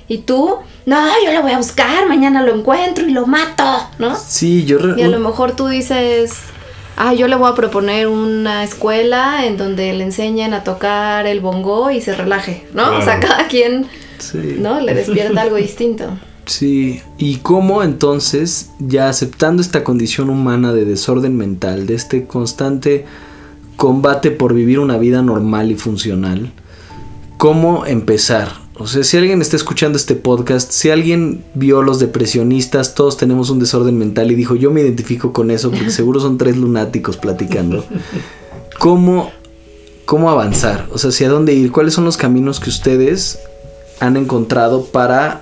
Y tú, no, yo lo voy a buscar, mañana lo encuentro y lo mato, ¿no? Sí, yo re- Y a lo mejor tú dices, ah, yo le voy a proponer una escuela en donde le enseñen a tocar el bongo y se relaje, ¿no? O sea, cada quien, sí. ¿no? Le despierta algo distinto. Sí, y cómo entonces, ya aceptando esta condición humana de desorden mental, de este constante combate por vivir una vida normal y funcional, cómo empezar. O sea, si alguien está escuchando este podcast, si alguien vio los depresionistas, todos tenemos un desorden mental y dijo, yo me identifico con eso porque seguro son tres lunáticos platicando. ¿Cómo, cómo avanzar? O sea, ¿hacia dónde ir? ¿Cuáles son los caminos que ustedes han encontrado para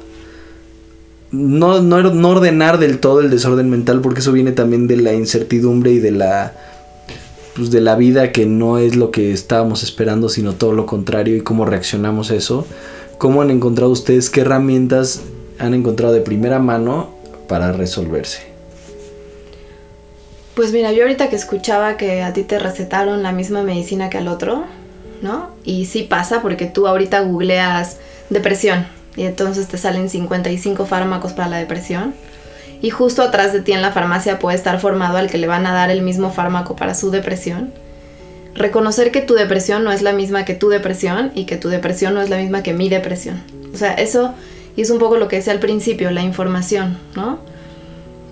no, no, ordenar del todo el desorden mental, porque eso viene también de la incertidumbre y de la pues de la vida que no es lo que estábamos esperando, sino todo lo contrario y cómo reaccionamos a eso. ¿Cómo han encontrado ustedes qué herramientas han encontrado de primera mano para resolverse? Pues mira, yo ahorita que escuchaba que a ti te recetaron la misma medicina que al otro, ¿no? Y sí pasa porque tú ahorita googleas depresión y entonces te salen 55 fármacos para la depresión. Y justo atrás de ti en la farmacia puede estar formado al que le van a dar el mismo fármaco para su depresión. Reconocer que tu depresión no es la misma que tu depresión y que tu depresión no es la misma que mi depresión. O sea, eso es un poco lo que decía al principio, la información, ¿no?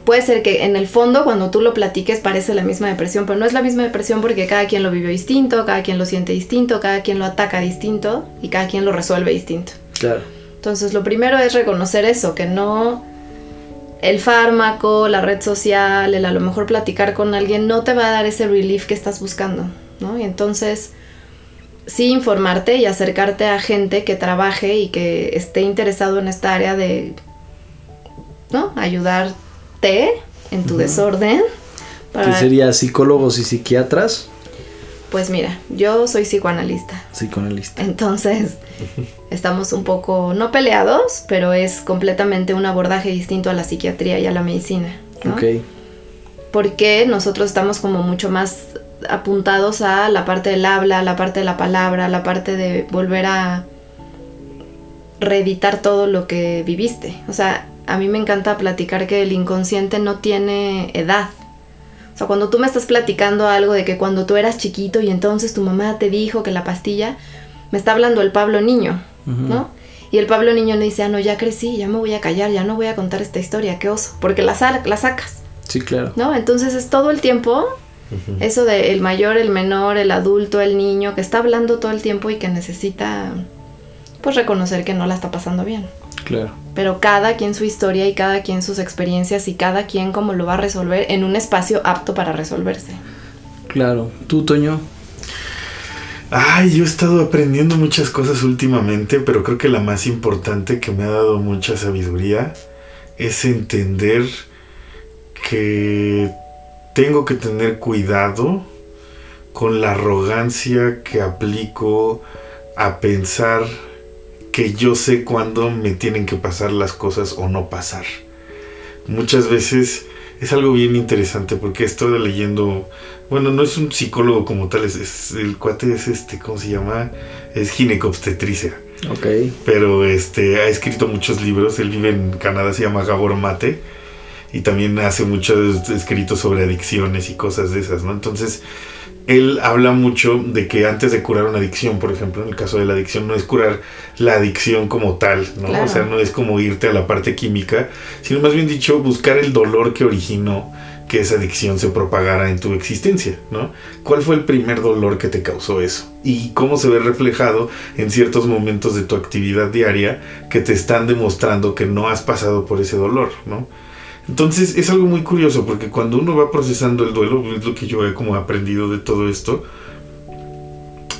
puede ser que en el fondo cuando tú lo platiques parece la misma depresión, pero no es la misma depresión porque cada quien lo vivió distinto, cada quien lo siente distinto, cada quien lo ataca distinto y cada quien lo resuelve distinto. Claro. Entonces lo primero es reconocer eso, que no el fármaco, la red social, el a lo mejor platicar con alguien no te va a dar ese relief que estás buscando, ¿no? Y entonces sí informarte y acercarte a gente que trabaje y que esté interesado en esta área de, ¿no? Ayudarte en tu desorden. ¿Qué Para, sería psicólogos y psiquiatras? Pues mira, yo soy psicoanalista. Psicoanalista. Entonces, estamos un poco, no peleados, pero es completamente un abordaje distinto a la psiquiatría y a la medicina. ¿no? Ok. Porque nosotros estamos como mucho más apuntados a la parte del habla, la parte de la palabra, la parte de volver a reeditar todo lo que viviste. O sea, a mí me encanta platicar que el inconsciente no tiene edad. O sea, cuando tú me estás platicando algo de que cuando tú eras chiquito y entonces tu mamá te dijo que la pastilla, me está hablando el Pablo niño, ¿no? Y el Pablo niño le dice, ah, no, ya crecí, ya me voy a callar, ya no voy a contar esta historia, qué oso, porque la sacas, Sí, claro. ¿no? Entonces es todo el tiempo eso de el mayor, el menor, el adulto, el niño, que está hablando todo el tiempo y que necesita, pues, reconocer que no la está pasando bien. Claro. Pero cada quien su historia y cada quien sus experiencias y cada quien cómo lo va a resolver en un espacio apto para resolverse. Claro. ¿Tú, Toño? Ay, yo he estado aprendiendo muchas cosas últimamente, pero creo que la más importante que me ha dado mucha sabiduría es entender que tengo que tener cuidado con la arrogancia que aplico a pensar que yo sé cuándo me tienen que pasar las cosas o no pasar. Muchas veces es algo bien interesante porque estoy leyendo, bueno, no es un psicólogo como tal, es, es- el cuate es este, ¿cómo se llama? Es ginecobstetricia, Ok. pero este ha escrito muchos libros, él vive en Canadá, se llama Gabor Mate y también hace muchos escritos sobre adicciones y cosas de esas, ¿no? Entonces, él habla mucho de que antes de curar una adicción, por ejemplo, en el caso de la adicción, no es curar la adicción como tal, ¿no? Claro. O sea, no es como irte a la parte química, sino más bien dicho, buscar el dolor que originó que esa adicción se propagara en tu existencia, ¿no? ¿Cuál fue el primer dolor que te causó eso? Y cómo se ve reflejado en ciertos momentos de tu actividad diaria que te están demostrando que no has pasado por ese dolor, ¿no? Entonces es algo muy curioso porque cuando uno va procesando el duelo, es lo que yo he como aprendido de todo esto,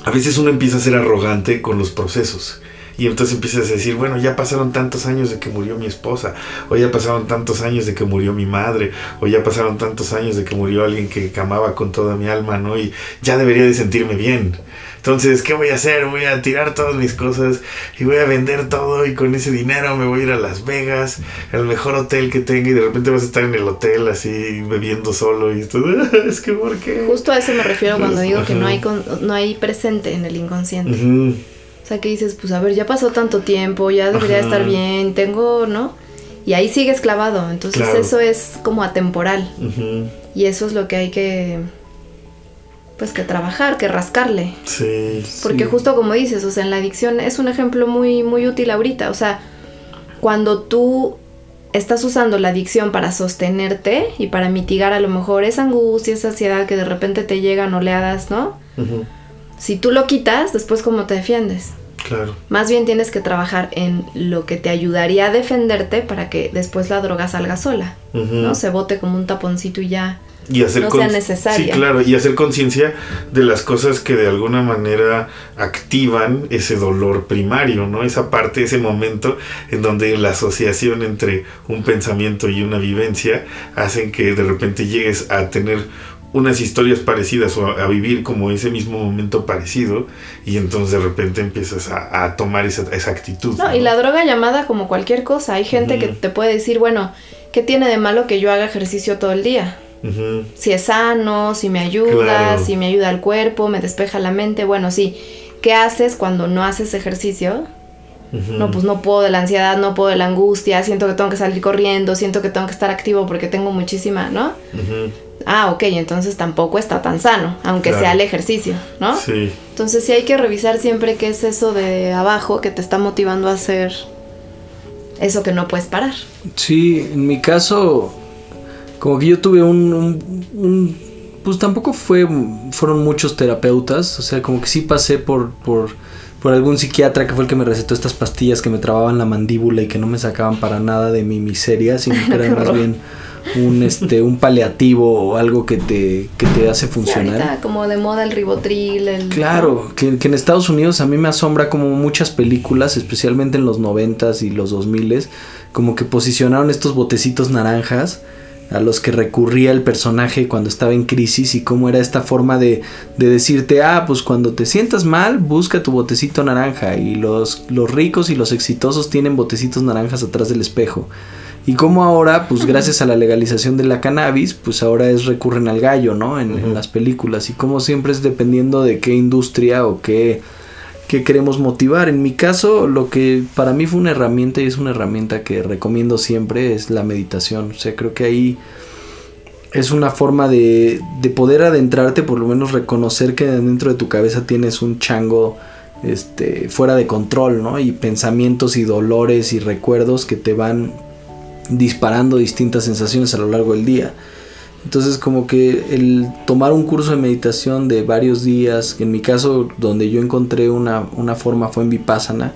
a veces uno empieza a ser arrogante con los procesos. Y entonces empiezas a decir, bueno, ya pasaron tantos años de que murió mi esposa, o ya pasaron tantos años de que murió mi madre, o ya pasaron tantos años de que murió alguien que amaba con toda mi alma, ¿no? Y ya debería de sentirme bien. Entonces, ¿qué voy a hacer? Voy a tirar todas mis cosas y voy a vender todo y con ese dinero me voy a ir a Las Vegas, al mejor hotel que tenga y de repente vas a estar en el hotel así bebiendo solo y todo. Es que, ¿por qué? Justo a eso me refiero cuando digo que no hay, con- no hay presente en el inconsciente. O sea, que dices, pues a ver, ya pasó tanto tiempo, ya debería Ajá. estar bien, tengo, ¿no? Y ahí sigues clavado. Entonces Claro. eso es como atemporal. Y eso es lo que hay que, pues que trabajar, que rascarle. Sí. Porque Sí. justo como dices, o sea, en la adicción es un ejemplo muy, muy útil ahorita. O sea, cuando tú estás usando la adicción para sostenerte y para mitigar a lo mejor esa angustia, esa ansiedad que de repente te llegan oleadas, ¿no? Ujú, Si tú lo quitas, después cómo te defiendes. Claro. Más bien tienes que trabajar en lo que te ayudaría a defenderte para que después la droga salga sola. ¿no? Se bote como un taponcito y ya. y hacer no sea necesaria. Sí, claro, y hacer conciencia de las cosas que de alguna manera activan ese dolor primario, ¿no? Esa parte, ese momento en donde la asociación entre un pensamiento y una vivencia hacen que de repente llegues a tener unas historias parecidas o a, a vivir como ese mismo momento parecido y entonces de repente empiezas a, a tomar esa, esa actitud. No, y la droga llamada como cualquier cosa. Hay gente que te puede decir, bueno, ¿qué tiene de malo que yo haga ejercicio todo el día? Si es sano, si me ayuda, Claro. si me ayuda al cuerpo, me despeja la mente. Bueno, sí. ¿Qué haces cuando no haces ejercicio? No, pues no puedo de la ansiedad, no puedo de la angustia, siento que tengo que salir corriendo, siento que tengo que estar activo porque tengo muchísima, ¿no? Ah, ok, entonces tampoco está tan sano, aunque Claro. sea el ejercicio, ¿no? Sí. Entonces sí hay que revisar siempre qué es eso de abajo que te está motivando a hacer eso que no puedes parar. Sí, en mi caso, como que yo tuve un, un- un- pues tampoco fue, fueron muchos terapeutas, o sea, como que sí pasé por, por, por algún psiquiatra que fue el que me recetó estas pastillas que me trababan la mandíbula y que no me sacaban para nada de mi miseria, sino que eran más horror. bien un, este, un paliativo o algo que te, que te hace Sí, funcionar. ahorita como de moda el ribotril, el... Claro, que, que en Estados Unidos a mí me asombra como muchas películas, especialmente en los noventas y los 2000 como que posicionaron estos botecitos naranjas a los que recurría el personaje cuando estaba en crisis y cómo era esta forma de, de decirte, ah, pues cuando te sientas mal, busca tu botecito naranja y los, los ricos y los exitosos tienen botecitos naranjas atrás del espejo. Y como ahora, pues gracias a la legalización de la cannabis, pues ahora es recurren al gallo, ¿no? En, en las películas. Y como siempre es dependiendo de qué industria o qué, qué queremos motivar. En mi caso, lo que para mí fue una herramienta y es una herramienta que recomiendo siempre es la meditación. O sea, creo que ahí es una forma de, de poder adentrarte, por lo menos reconocer que dentro de tu cabeza tienes un chango este, fuera de control, ¿no? Y pensamientos y dolores y recuerdos que te van disparando distintas sensaciones a lo largo del día. Entonces como que el tomar un curso de meditación de varios días, en mi caso donde yo encontré una, una forma fue en Vipassana,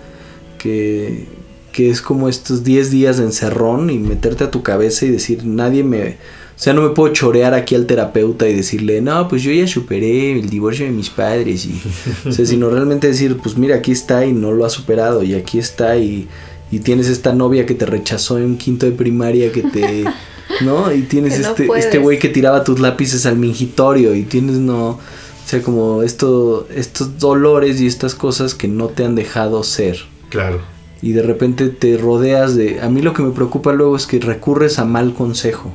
que, que es como estos 10 días de encerrón y meterte a tu cabeza y decir, nadie me... O sea, no me puedo chorear aquí al terapeuta y decirle, no, pues yo ya superé el divorcio de mis padres. Y, o sea, sino realmente decir, pues mira, aquí está y no lo ha superado. Y aquí está y, y tienes esta novia que te rechazó en un quinto de primaria que te... ¿No? Y tienes no este puedes. este güey que tiraba tus lápices al mingitorio y tienes no... O sea, como esto, estos dolores y estas cosas que no te han dejado ser Claro. y de repente te rodeas de... A mí lo que me preocupa luego es que recurres a mal consejo.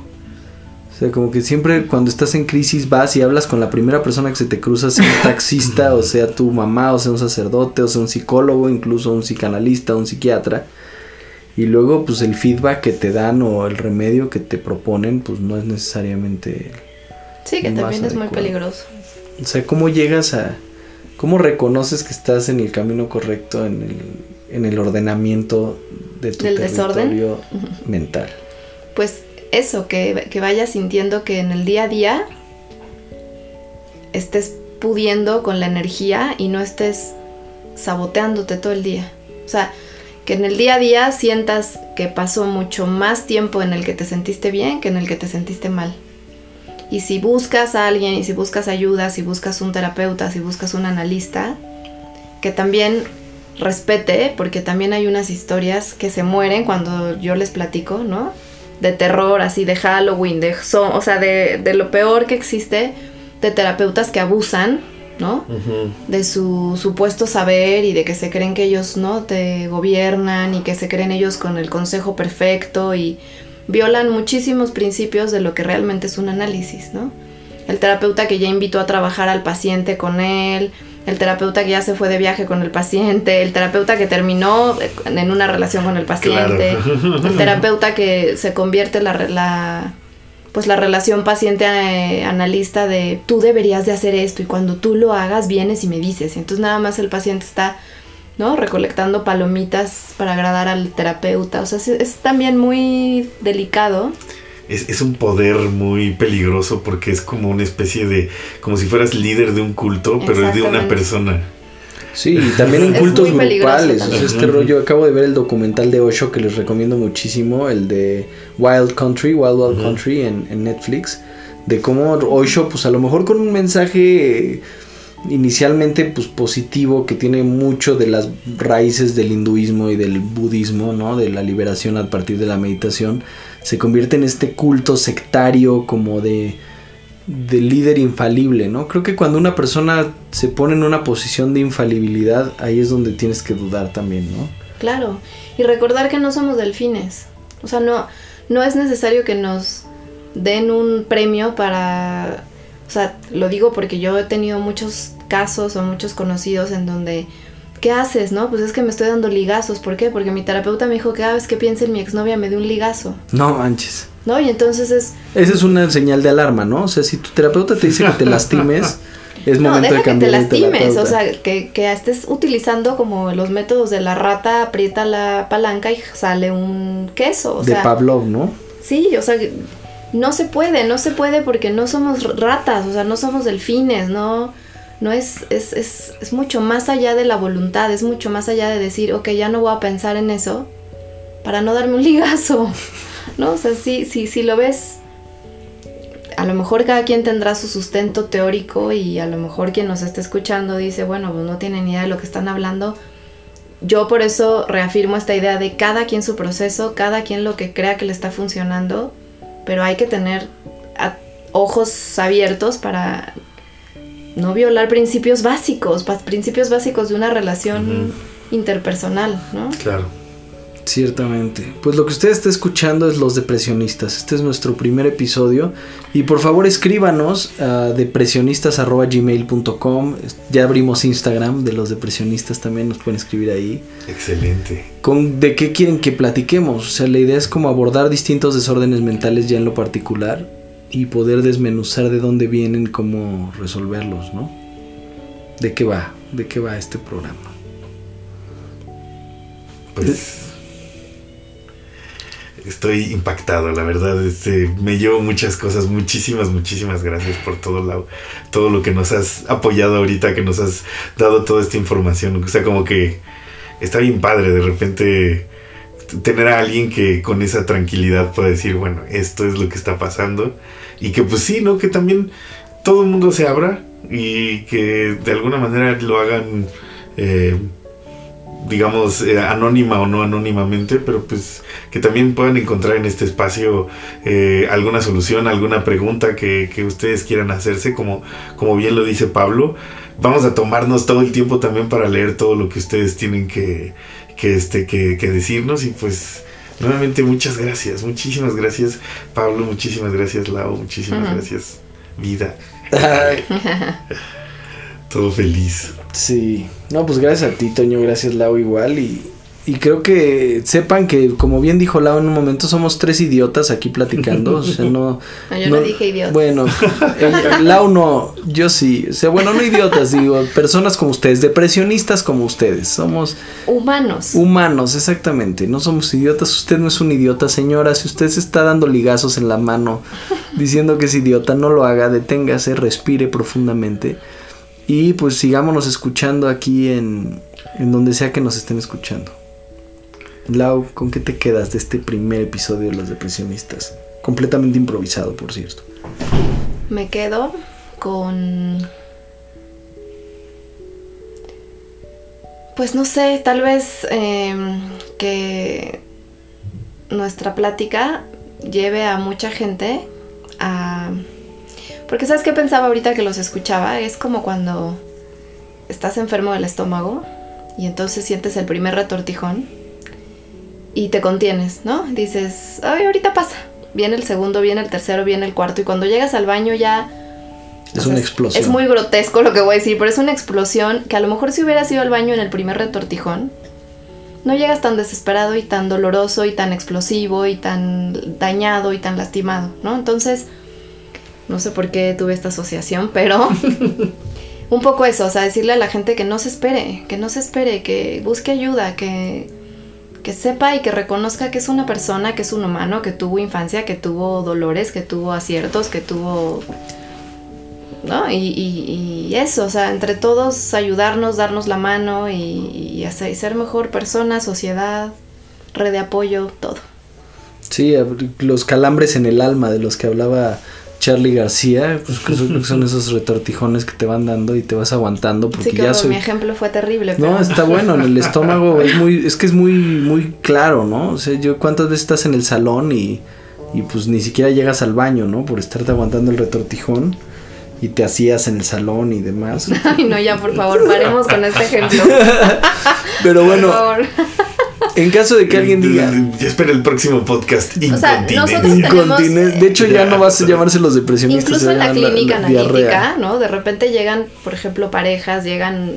O sea, como que siempre cuando estás en crisis vas y hablas con la primera persona que se te cruza, sea un taxista, o sea tu mamá, o sea un sacerdote, o sea un psicólogo, incluso un psicanalista, un psiquiatra. Y luego pues el feedback que te dan o el remedio que te proponen pues no es necesariamente... Sí, que también es muy peligroso. O sea, ¿cómo llegas a... ¿Cómo reconoces que estás en el camino correcto, en el, en el ordenamiento de tu ¿Del desorden? territorio mental? Pues eso, que, que vayas sintiendo que en el día a día estés pudiendo con la energía y no estés saboteándote todo el día. O sea, que en el día a día sientas que pasó mucho más tiempo en el que te sentiste bien que en el que te sentiste mal. Y si buscas a alguien, y si buscas ayuda, si buscas un terapeuta, si buscas un analista, que también respete, porque también hay unas historias que se mueren cuando yo les platico, ¿no? De terror, así de Halloween, de o sea, de, de lo peor que existe, de terapeutas que abusan, ¿no? De su supuesto saber y de que se creen que ellos no te gobiernan y que se creen ellos con el consejo perfecto y violan muchísimos principios de lo que realmente es un análisis, ¿no? El terapeuta que ya invitó a trabajar al paciente con él, el terapeuta que ya se fue de viaje con el paciente, el terapeuta que terminó en una relación con el paciente, Claro. el terapeuta que se convierte la, la pues la relación paciente eh, analista de tú deberías de hacer esto y cuando tú lo hagas vienes y me dices. Entonces nada más el paciente está, ¿no? Recolectando palomitas para agradar al terapeuta. O sea, es también muy delicado. Es, es un poder muy peligroso porque es como una especie de. como si fueras líder de un culto, pero es de una persona. Sí, y también en cultos grupales. o sea, también. este rollo, acabo de ver el documental de Osho que les recomiendo muchísimo, el de Wild Country, Wild Wild. Country en, en Netflix, de cómo Osho, pues a lo mejor con un mensaje inicialmente pues positivo que tiene mucho de las raíces del hinduismo y del budismo, ¿no? De la liberación a partir de la meditación, se convierte en este culto sectario como de de líder infalible, ¿no? Creo que cuando una persona se pone en una posición de infalibilidad, ahí es donde tienes que dudar también, ¿no? Claro. Y recordar que no somos delfines. O sea, no, no es necesario que nos den un premio para... O sea, lo digo porque yo he tenido muchos casos o muchos conocidos en donde... ¿Qué haces, no? Pues es que me estoy dando ligazos. ¿Por qué? Porque mi terapeuta me dijo que cada vez que piense en mi exnovia me dé un ligazo. No manches. ¿No? Y entonces es... Esa es una señal de alarma, ¿no? O sea, si tu terapeuta te dice que te lastimes, es No, momento deja de que te cambiar lastimes. O sea, que, que estés utilizando como los métodos de la rata, aprieta la palanca y sale un queso. O de sea, Pavlov, ¿no? Sí, o sea, no se puede, no se puede porque no somos ratas, o sea, no somos delfines, no, no es, es, es, es mucho más allá de la voluntad, es mucho más allá de decir, ok, ya no voy a pensar en eso para no darme un ligazo, ¿no? O sea, sí, sí, si lo ves, a lo mejor cada quien tendrá su sustento teórico y a lo mejor quien nos esté escuchando dice, bueno, pues no tienen ni idea de lo que están hablando. Yo por eso reafirmo esta idea de cada quien su proceso, cada quien lo que crea que le está funcionando, pero hay que tener a- ojos abiertos para no violar principios básicos, principios básicos de una relación interpersonal, ¿no? Claro. Ciertamente. Pues lo que usted está escuchando es Los Depresionistas. Este es nuestro primer episodio. Y por favor escríbanos a depresionistas.gmail.com. Ya abrimos Instagram de los depresionistas también. Nos pueden escribir ahí. Excelente. Con, ¿De qué quieren que platiquemos? O sea, la idea es como abordar distintos desórdenes mentales ya en lo particular. y poder desmenuzar de dónde vienen, cómo resolverlos, ¿no? ¿De qué va? ¿De qué va este programa? Pues estoy impactado, la verdad. Este, me llevo muchas cosas. Muchísimas, muchísimas gracias por todo lo, todo lo que nos has apoyado ahorita, que nos has dado toda esta información. O sea, como que está bien padre de repente tener a alguien que con esa tranquilidad pueda decir, bueno, esto es lo que está pasando. Y que pues sí, ¿no? Que también todo el mundo se abra y que de alguna manera lo hagan, eh, digamos, eh, anónima o no anónimamente, pero pues que también puedan encontrar en este espacio eh, alguna solución, alguna pregunta que, que, ustedes quieran hacerse, como, como bien lo dice Pablo. Vamos a tomarnos todo el tiempo también para leer todo lo que ustedes tienen que, que, este, que, que decirnos y pues... Nuevamente muchas gracias, muchísimas gracias Pablo, muchísimas gracias Lau, muchísimas uh -huh. gracias Vida. Todo feliz. Sí. No, pues gracias a ti, Toño. Gracias, Lau, igual. Y, y creo que sepan que, como bien dijo Lau en un momento, somos tres idiotas aquí platicando. O sea, no. No, yo no, no dije idiotas. Bueno, el, Lau no. Yo sí. O sea, bueno, no idiotas, digo. Personas como ustedes, depresionistas como ustedes. Somos. Humanos. Humanos, exactamente. No somos idiotas. Usted no es un idiota, señora. Si usted se está dando ligazos en la mano diciendo que es idiota, no lo haga. Deténgase, respire profundamente. Y pues sigámonos escuchando aquí en, en donde sea que nos estén escuchando. Lau, ¿con qué te quedas de este primer episodio de Los Depresionistas? Completamente improvisado, por cierto. Me quedo con... Pues no sé, tal vez eh, que nuestra plática lleve a mucha gente a... Porque sabes qué pensaba ahorita que los escuchaba? Es como cuando estás enfermo del estómago y entonces sientes el primer retortijón y te contienes, ¿no? Dices, ay, ahorita pasa. Viene el segundo, viene el tercero, viene el cuarto y cuando llegas al baño ya... Es una explosión. Es muy grotesco lo que voy a decir, pero es una explosión que a lo mejor si hubieras ido al baño en el primer retortijón, no llegas tan desesperado y tan doloroso y tan explosivo y tan dañado y tan lastimado, ¿no? Entonces, no sé por qué tuve esta asociación, pero un poco eso, o sea, decirle a la gente que no se espere, que no se espere, que busque ayuda, que, que sepa y que reconozca que es una persona, que es un humano, que tuvo infancia, que tuvo dolores, que tuvo aciertos, que tuvo... ¿No? Y, y, eso, o sea, entre todos ayudarnos, darnos la mano y, y hacer, ser mejor persona, sociedad, red de apoyo, todo. Sí, los calambres en el alma de los que hablaba Charlie García, pues creo que son esos retortijones que te van dando y te vas aguantando porque sí, que ya soy... mi ejemplo fue terrible. No, pero... está bueno, en el estómago es muy, es que es muy, muy claro, ¿no? O sea, yo cuántas veces estás en el salón y, y pues ni siquiera llegas al baño, ¿no? Por estarte aguantando el retortijón y te hacías en el salón y demás. Ay, no, ya, por favor, paremos con este ejemplo. Pero bueno, por favor. En caso de que alguien diga. Ya espera el próximo podcast. O sea, nosotros tenemos, De hecho, ya no vas a llamarse los depresionistas. Incluso en la clínica la analítica, diarrea. ¿no? De repente llegan, por ejemplo, parejas, llegan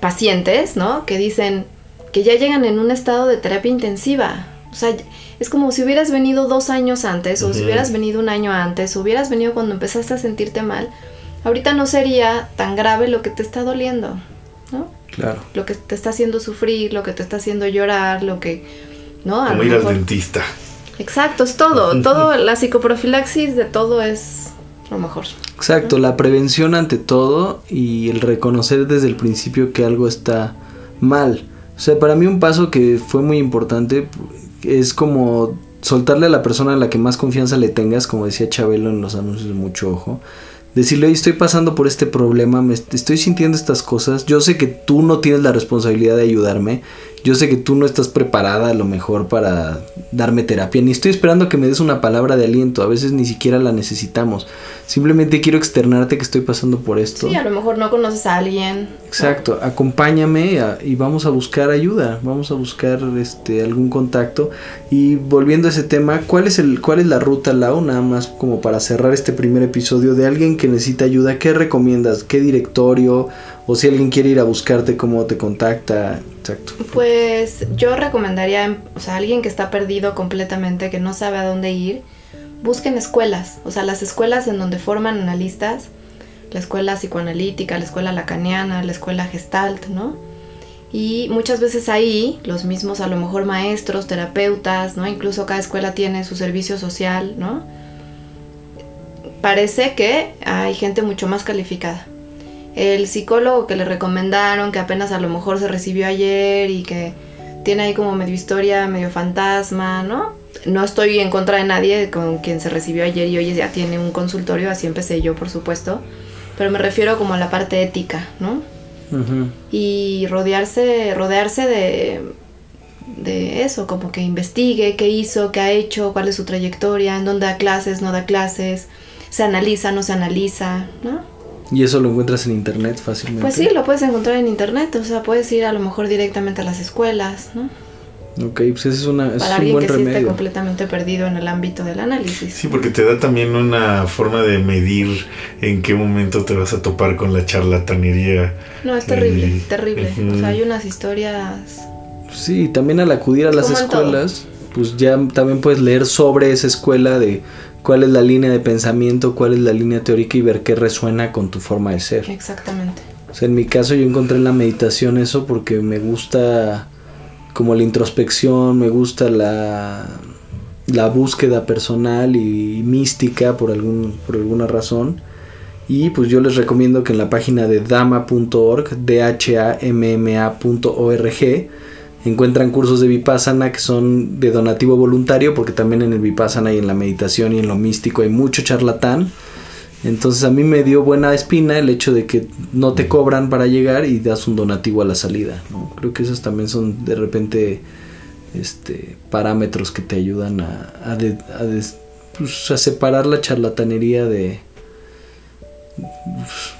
pacientes, ¿no? Que dicen que ya llegan en un estado de terapia intensiva. O sea, es como si hubieras venido dos años antes, o si hubieras venido un año antes, o hubieras venido cuando empezaste a sentirte mal. Ahorita no sería tan grave lo que te está doliendo, ¿no? Claro. Lo que te está haciendo sufrir, lo que te está haciendo llorar, lo que. ¿No? A Como lo ir al dentista. Exacto, es todo. todo la psicoprofilaxis de todo es lo mejor. Exacto, la prevención ante todo y el reconocer desde el principio que algo está mal. O sea, para mí un paso que fue muy importante es como soltarle a la persona a la que más confianza le tengas, como decía Chabelo en los anuncios de mucho ojo. Decirle, "Oye, estoy pasando por este problema, me est- estoy sintiendo estas cosas. Yo sé que tú no tienes la responsabilidad de ayudarme. Yo sé que tú no estás preparada a lo mejor para darme terapia. Ni estoy esperando que me des una palabra de aliento. A veces ni siquiera la necesitamos. Simplemente quiero externarte que estoy pasando por esto. Sí, a lo mejor no conoces a alguien. Exacto, acompáñame a- y vamos a buscar ayuda, vamos a buscar este algún contacto y volviendo a ese tema, ¿cuál es el cuál es la ruta Lau nada más como para cerrar este primer episodio de alguien que necesita ayuda, ¿qué recomiendas? ¿Qué directorio o si alguien quiere ir a buscarte cómo te contacta? Exacto. Pues yo recomendaría, o sea, alguien que está perdido completamente, que no sabe a dónde ir, busquen escuelas, o sea, las escuelas en donde forman analistas, la escuela psicoanalítica, la escuela lacaniana, la escuela gestalt, ¿no? Y muchas veces ahí, los mismos a lo mejor maestros, terapeutas, ¿no? Incluso cada escuela tiene su servicio social, ¿no? Parece que hay gente mucho más calificada. El psicólogo que le recomendaron, que apenas a lo mejor se recibió ayer y que tiene ahí como medio historia, medio fantasma, ¿no? No estoy en contra de nadie con quien se recibió ayer y hoy ya tiene un consultorio, así empecé yo, por supuesto. Pero me refiero como a la parte ética, ¿no? Y rodearse, rodearse de, de eso, como que investigue qué hizo, qué ha hecho, cuál es su trayectoria, en dónde da clases, no da clases, se analiza, no se analiza, ¿no? Y eso lo encuentras en internet fácilmente. Pues sí, lo puedes encontrar en internet, o sea, puedes ir a lo mejor directamente a las escuelas, ¿no? Ok, pues ese es, una, es Para un buen que sí esté remedio. completamente perdido en el ámbito del análisis. Sí, porque te da también una forma de medir en qué momento te vas a topar con la charlatanería. No, es terrible, terrible. O sea, hay unas historias... Sí, también al acudir a las todo. escuelas, pues ya también puedes leer sobre esa escuela de cuál es la línea de pensamiento, cuál es la línea teórica y ver qué resuena con tu forma de ser. Exactamente. O sea, en mi caso yo encontré en la meditación eso porque me gusta como la introspección, me gusta la, la búsqueda personal y mística por, algún, por alguna razón. Y pues yo les recomiendo que en la página de dama.org, d-h-a-m-m-a.org, encuentran cursos de Vipassana que son de donativo voluntario, porque también en el Vipassana y en la meditación y en lo místico hay mucho charlatán. Entonces a mí me dio buena espina el hecho de que no te cobran para llegar y das un donativo a la salida. ¿no? Creo que esos también son de repente este, parámetros que te ayudan a, a de- a des- pues, a separar la charlatanería de,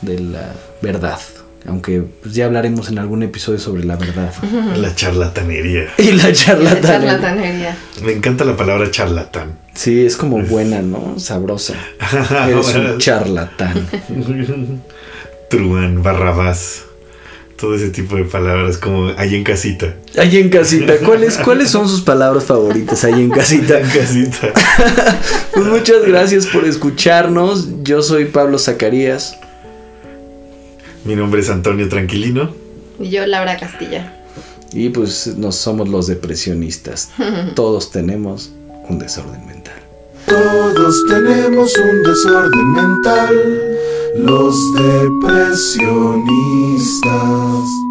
de la verdad. Aunque pues, ya hablaremos en algún episodio sobre la verdad. La charlatanería. Y la La charlatanería. charlatanería. Me encanta la palabra charlatán. Sí, es como buena, ¿no? Sabrosa. Eres un charlatán. Truán, Barrabás. Todo ese tipo de palabras como ahí en casita. Ahí en casita, ¿cuáles, ¿cuáles son sus palabras favoritas ahí en casita? En casita. Pues muchas gracias por escucharnos. Yo soy Pablo Zacarías. Mi nombre es Antonio Tranquilino. Y yo, Laura Castilla. Y pues nos somos los depresionistas. Todos tenemos un desorden mental. Todos tenemos un desorden mental, los depresionistas.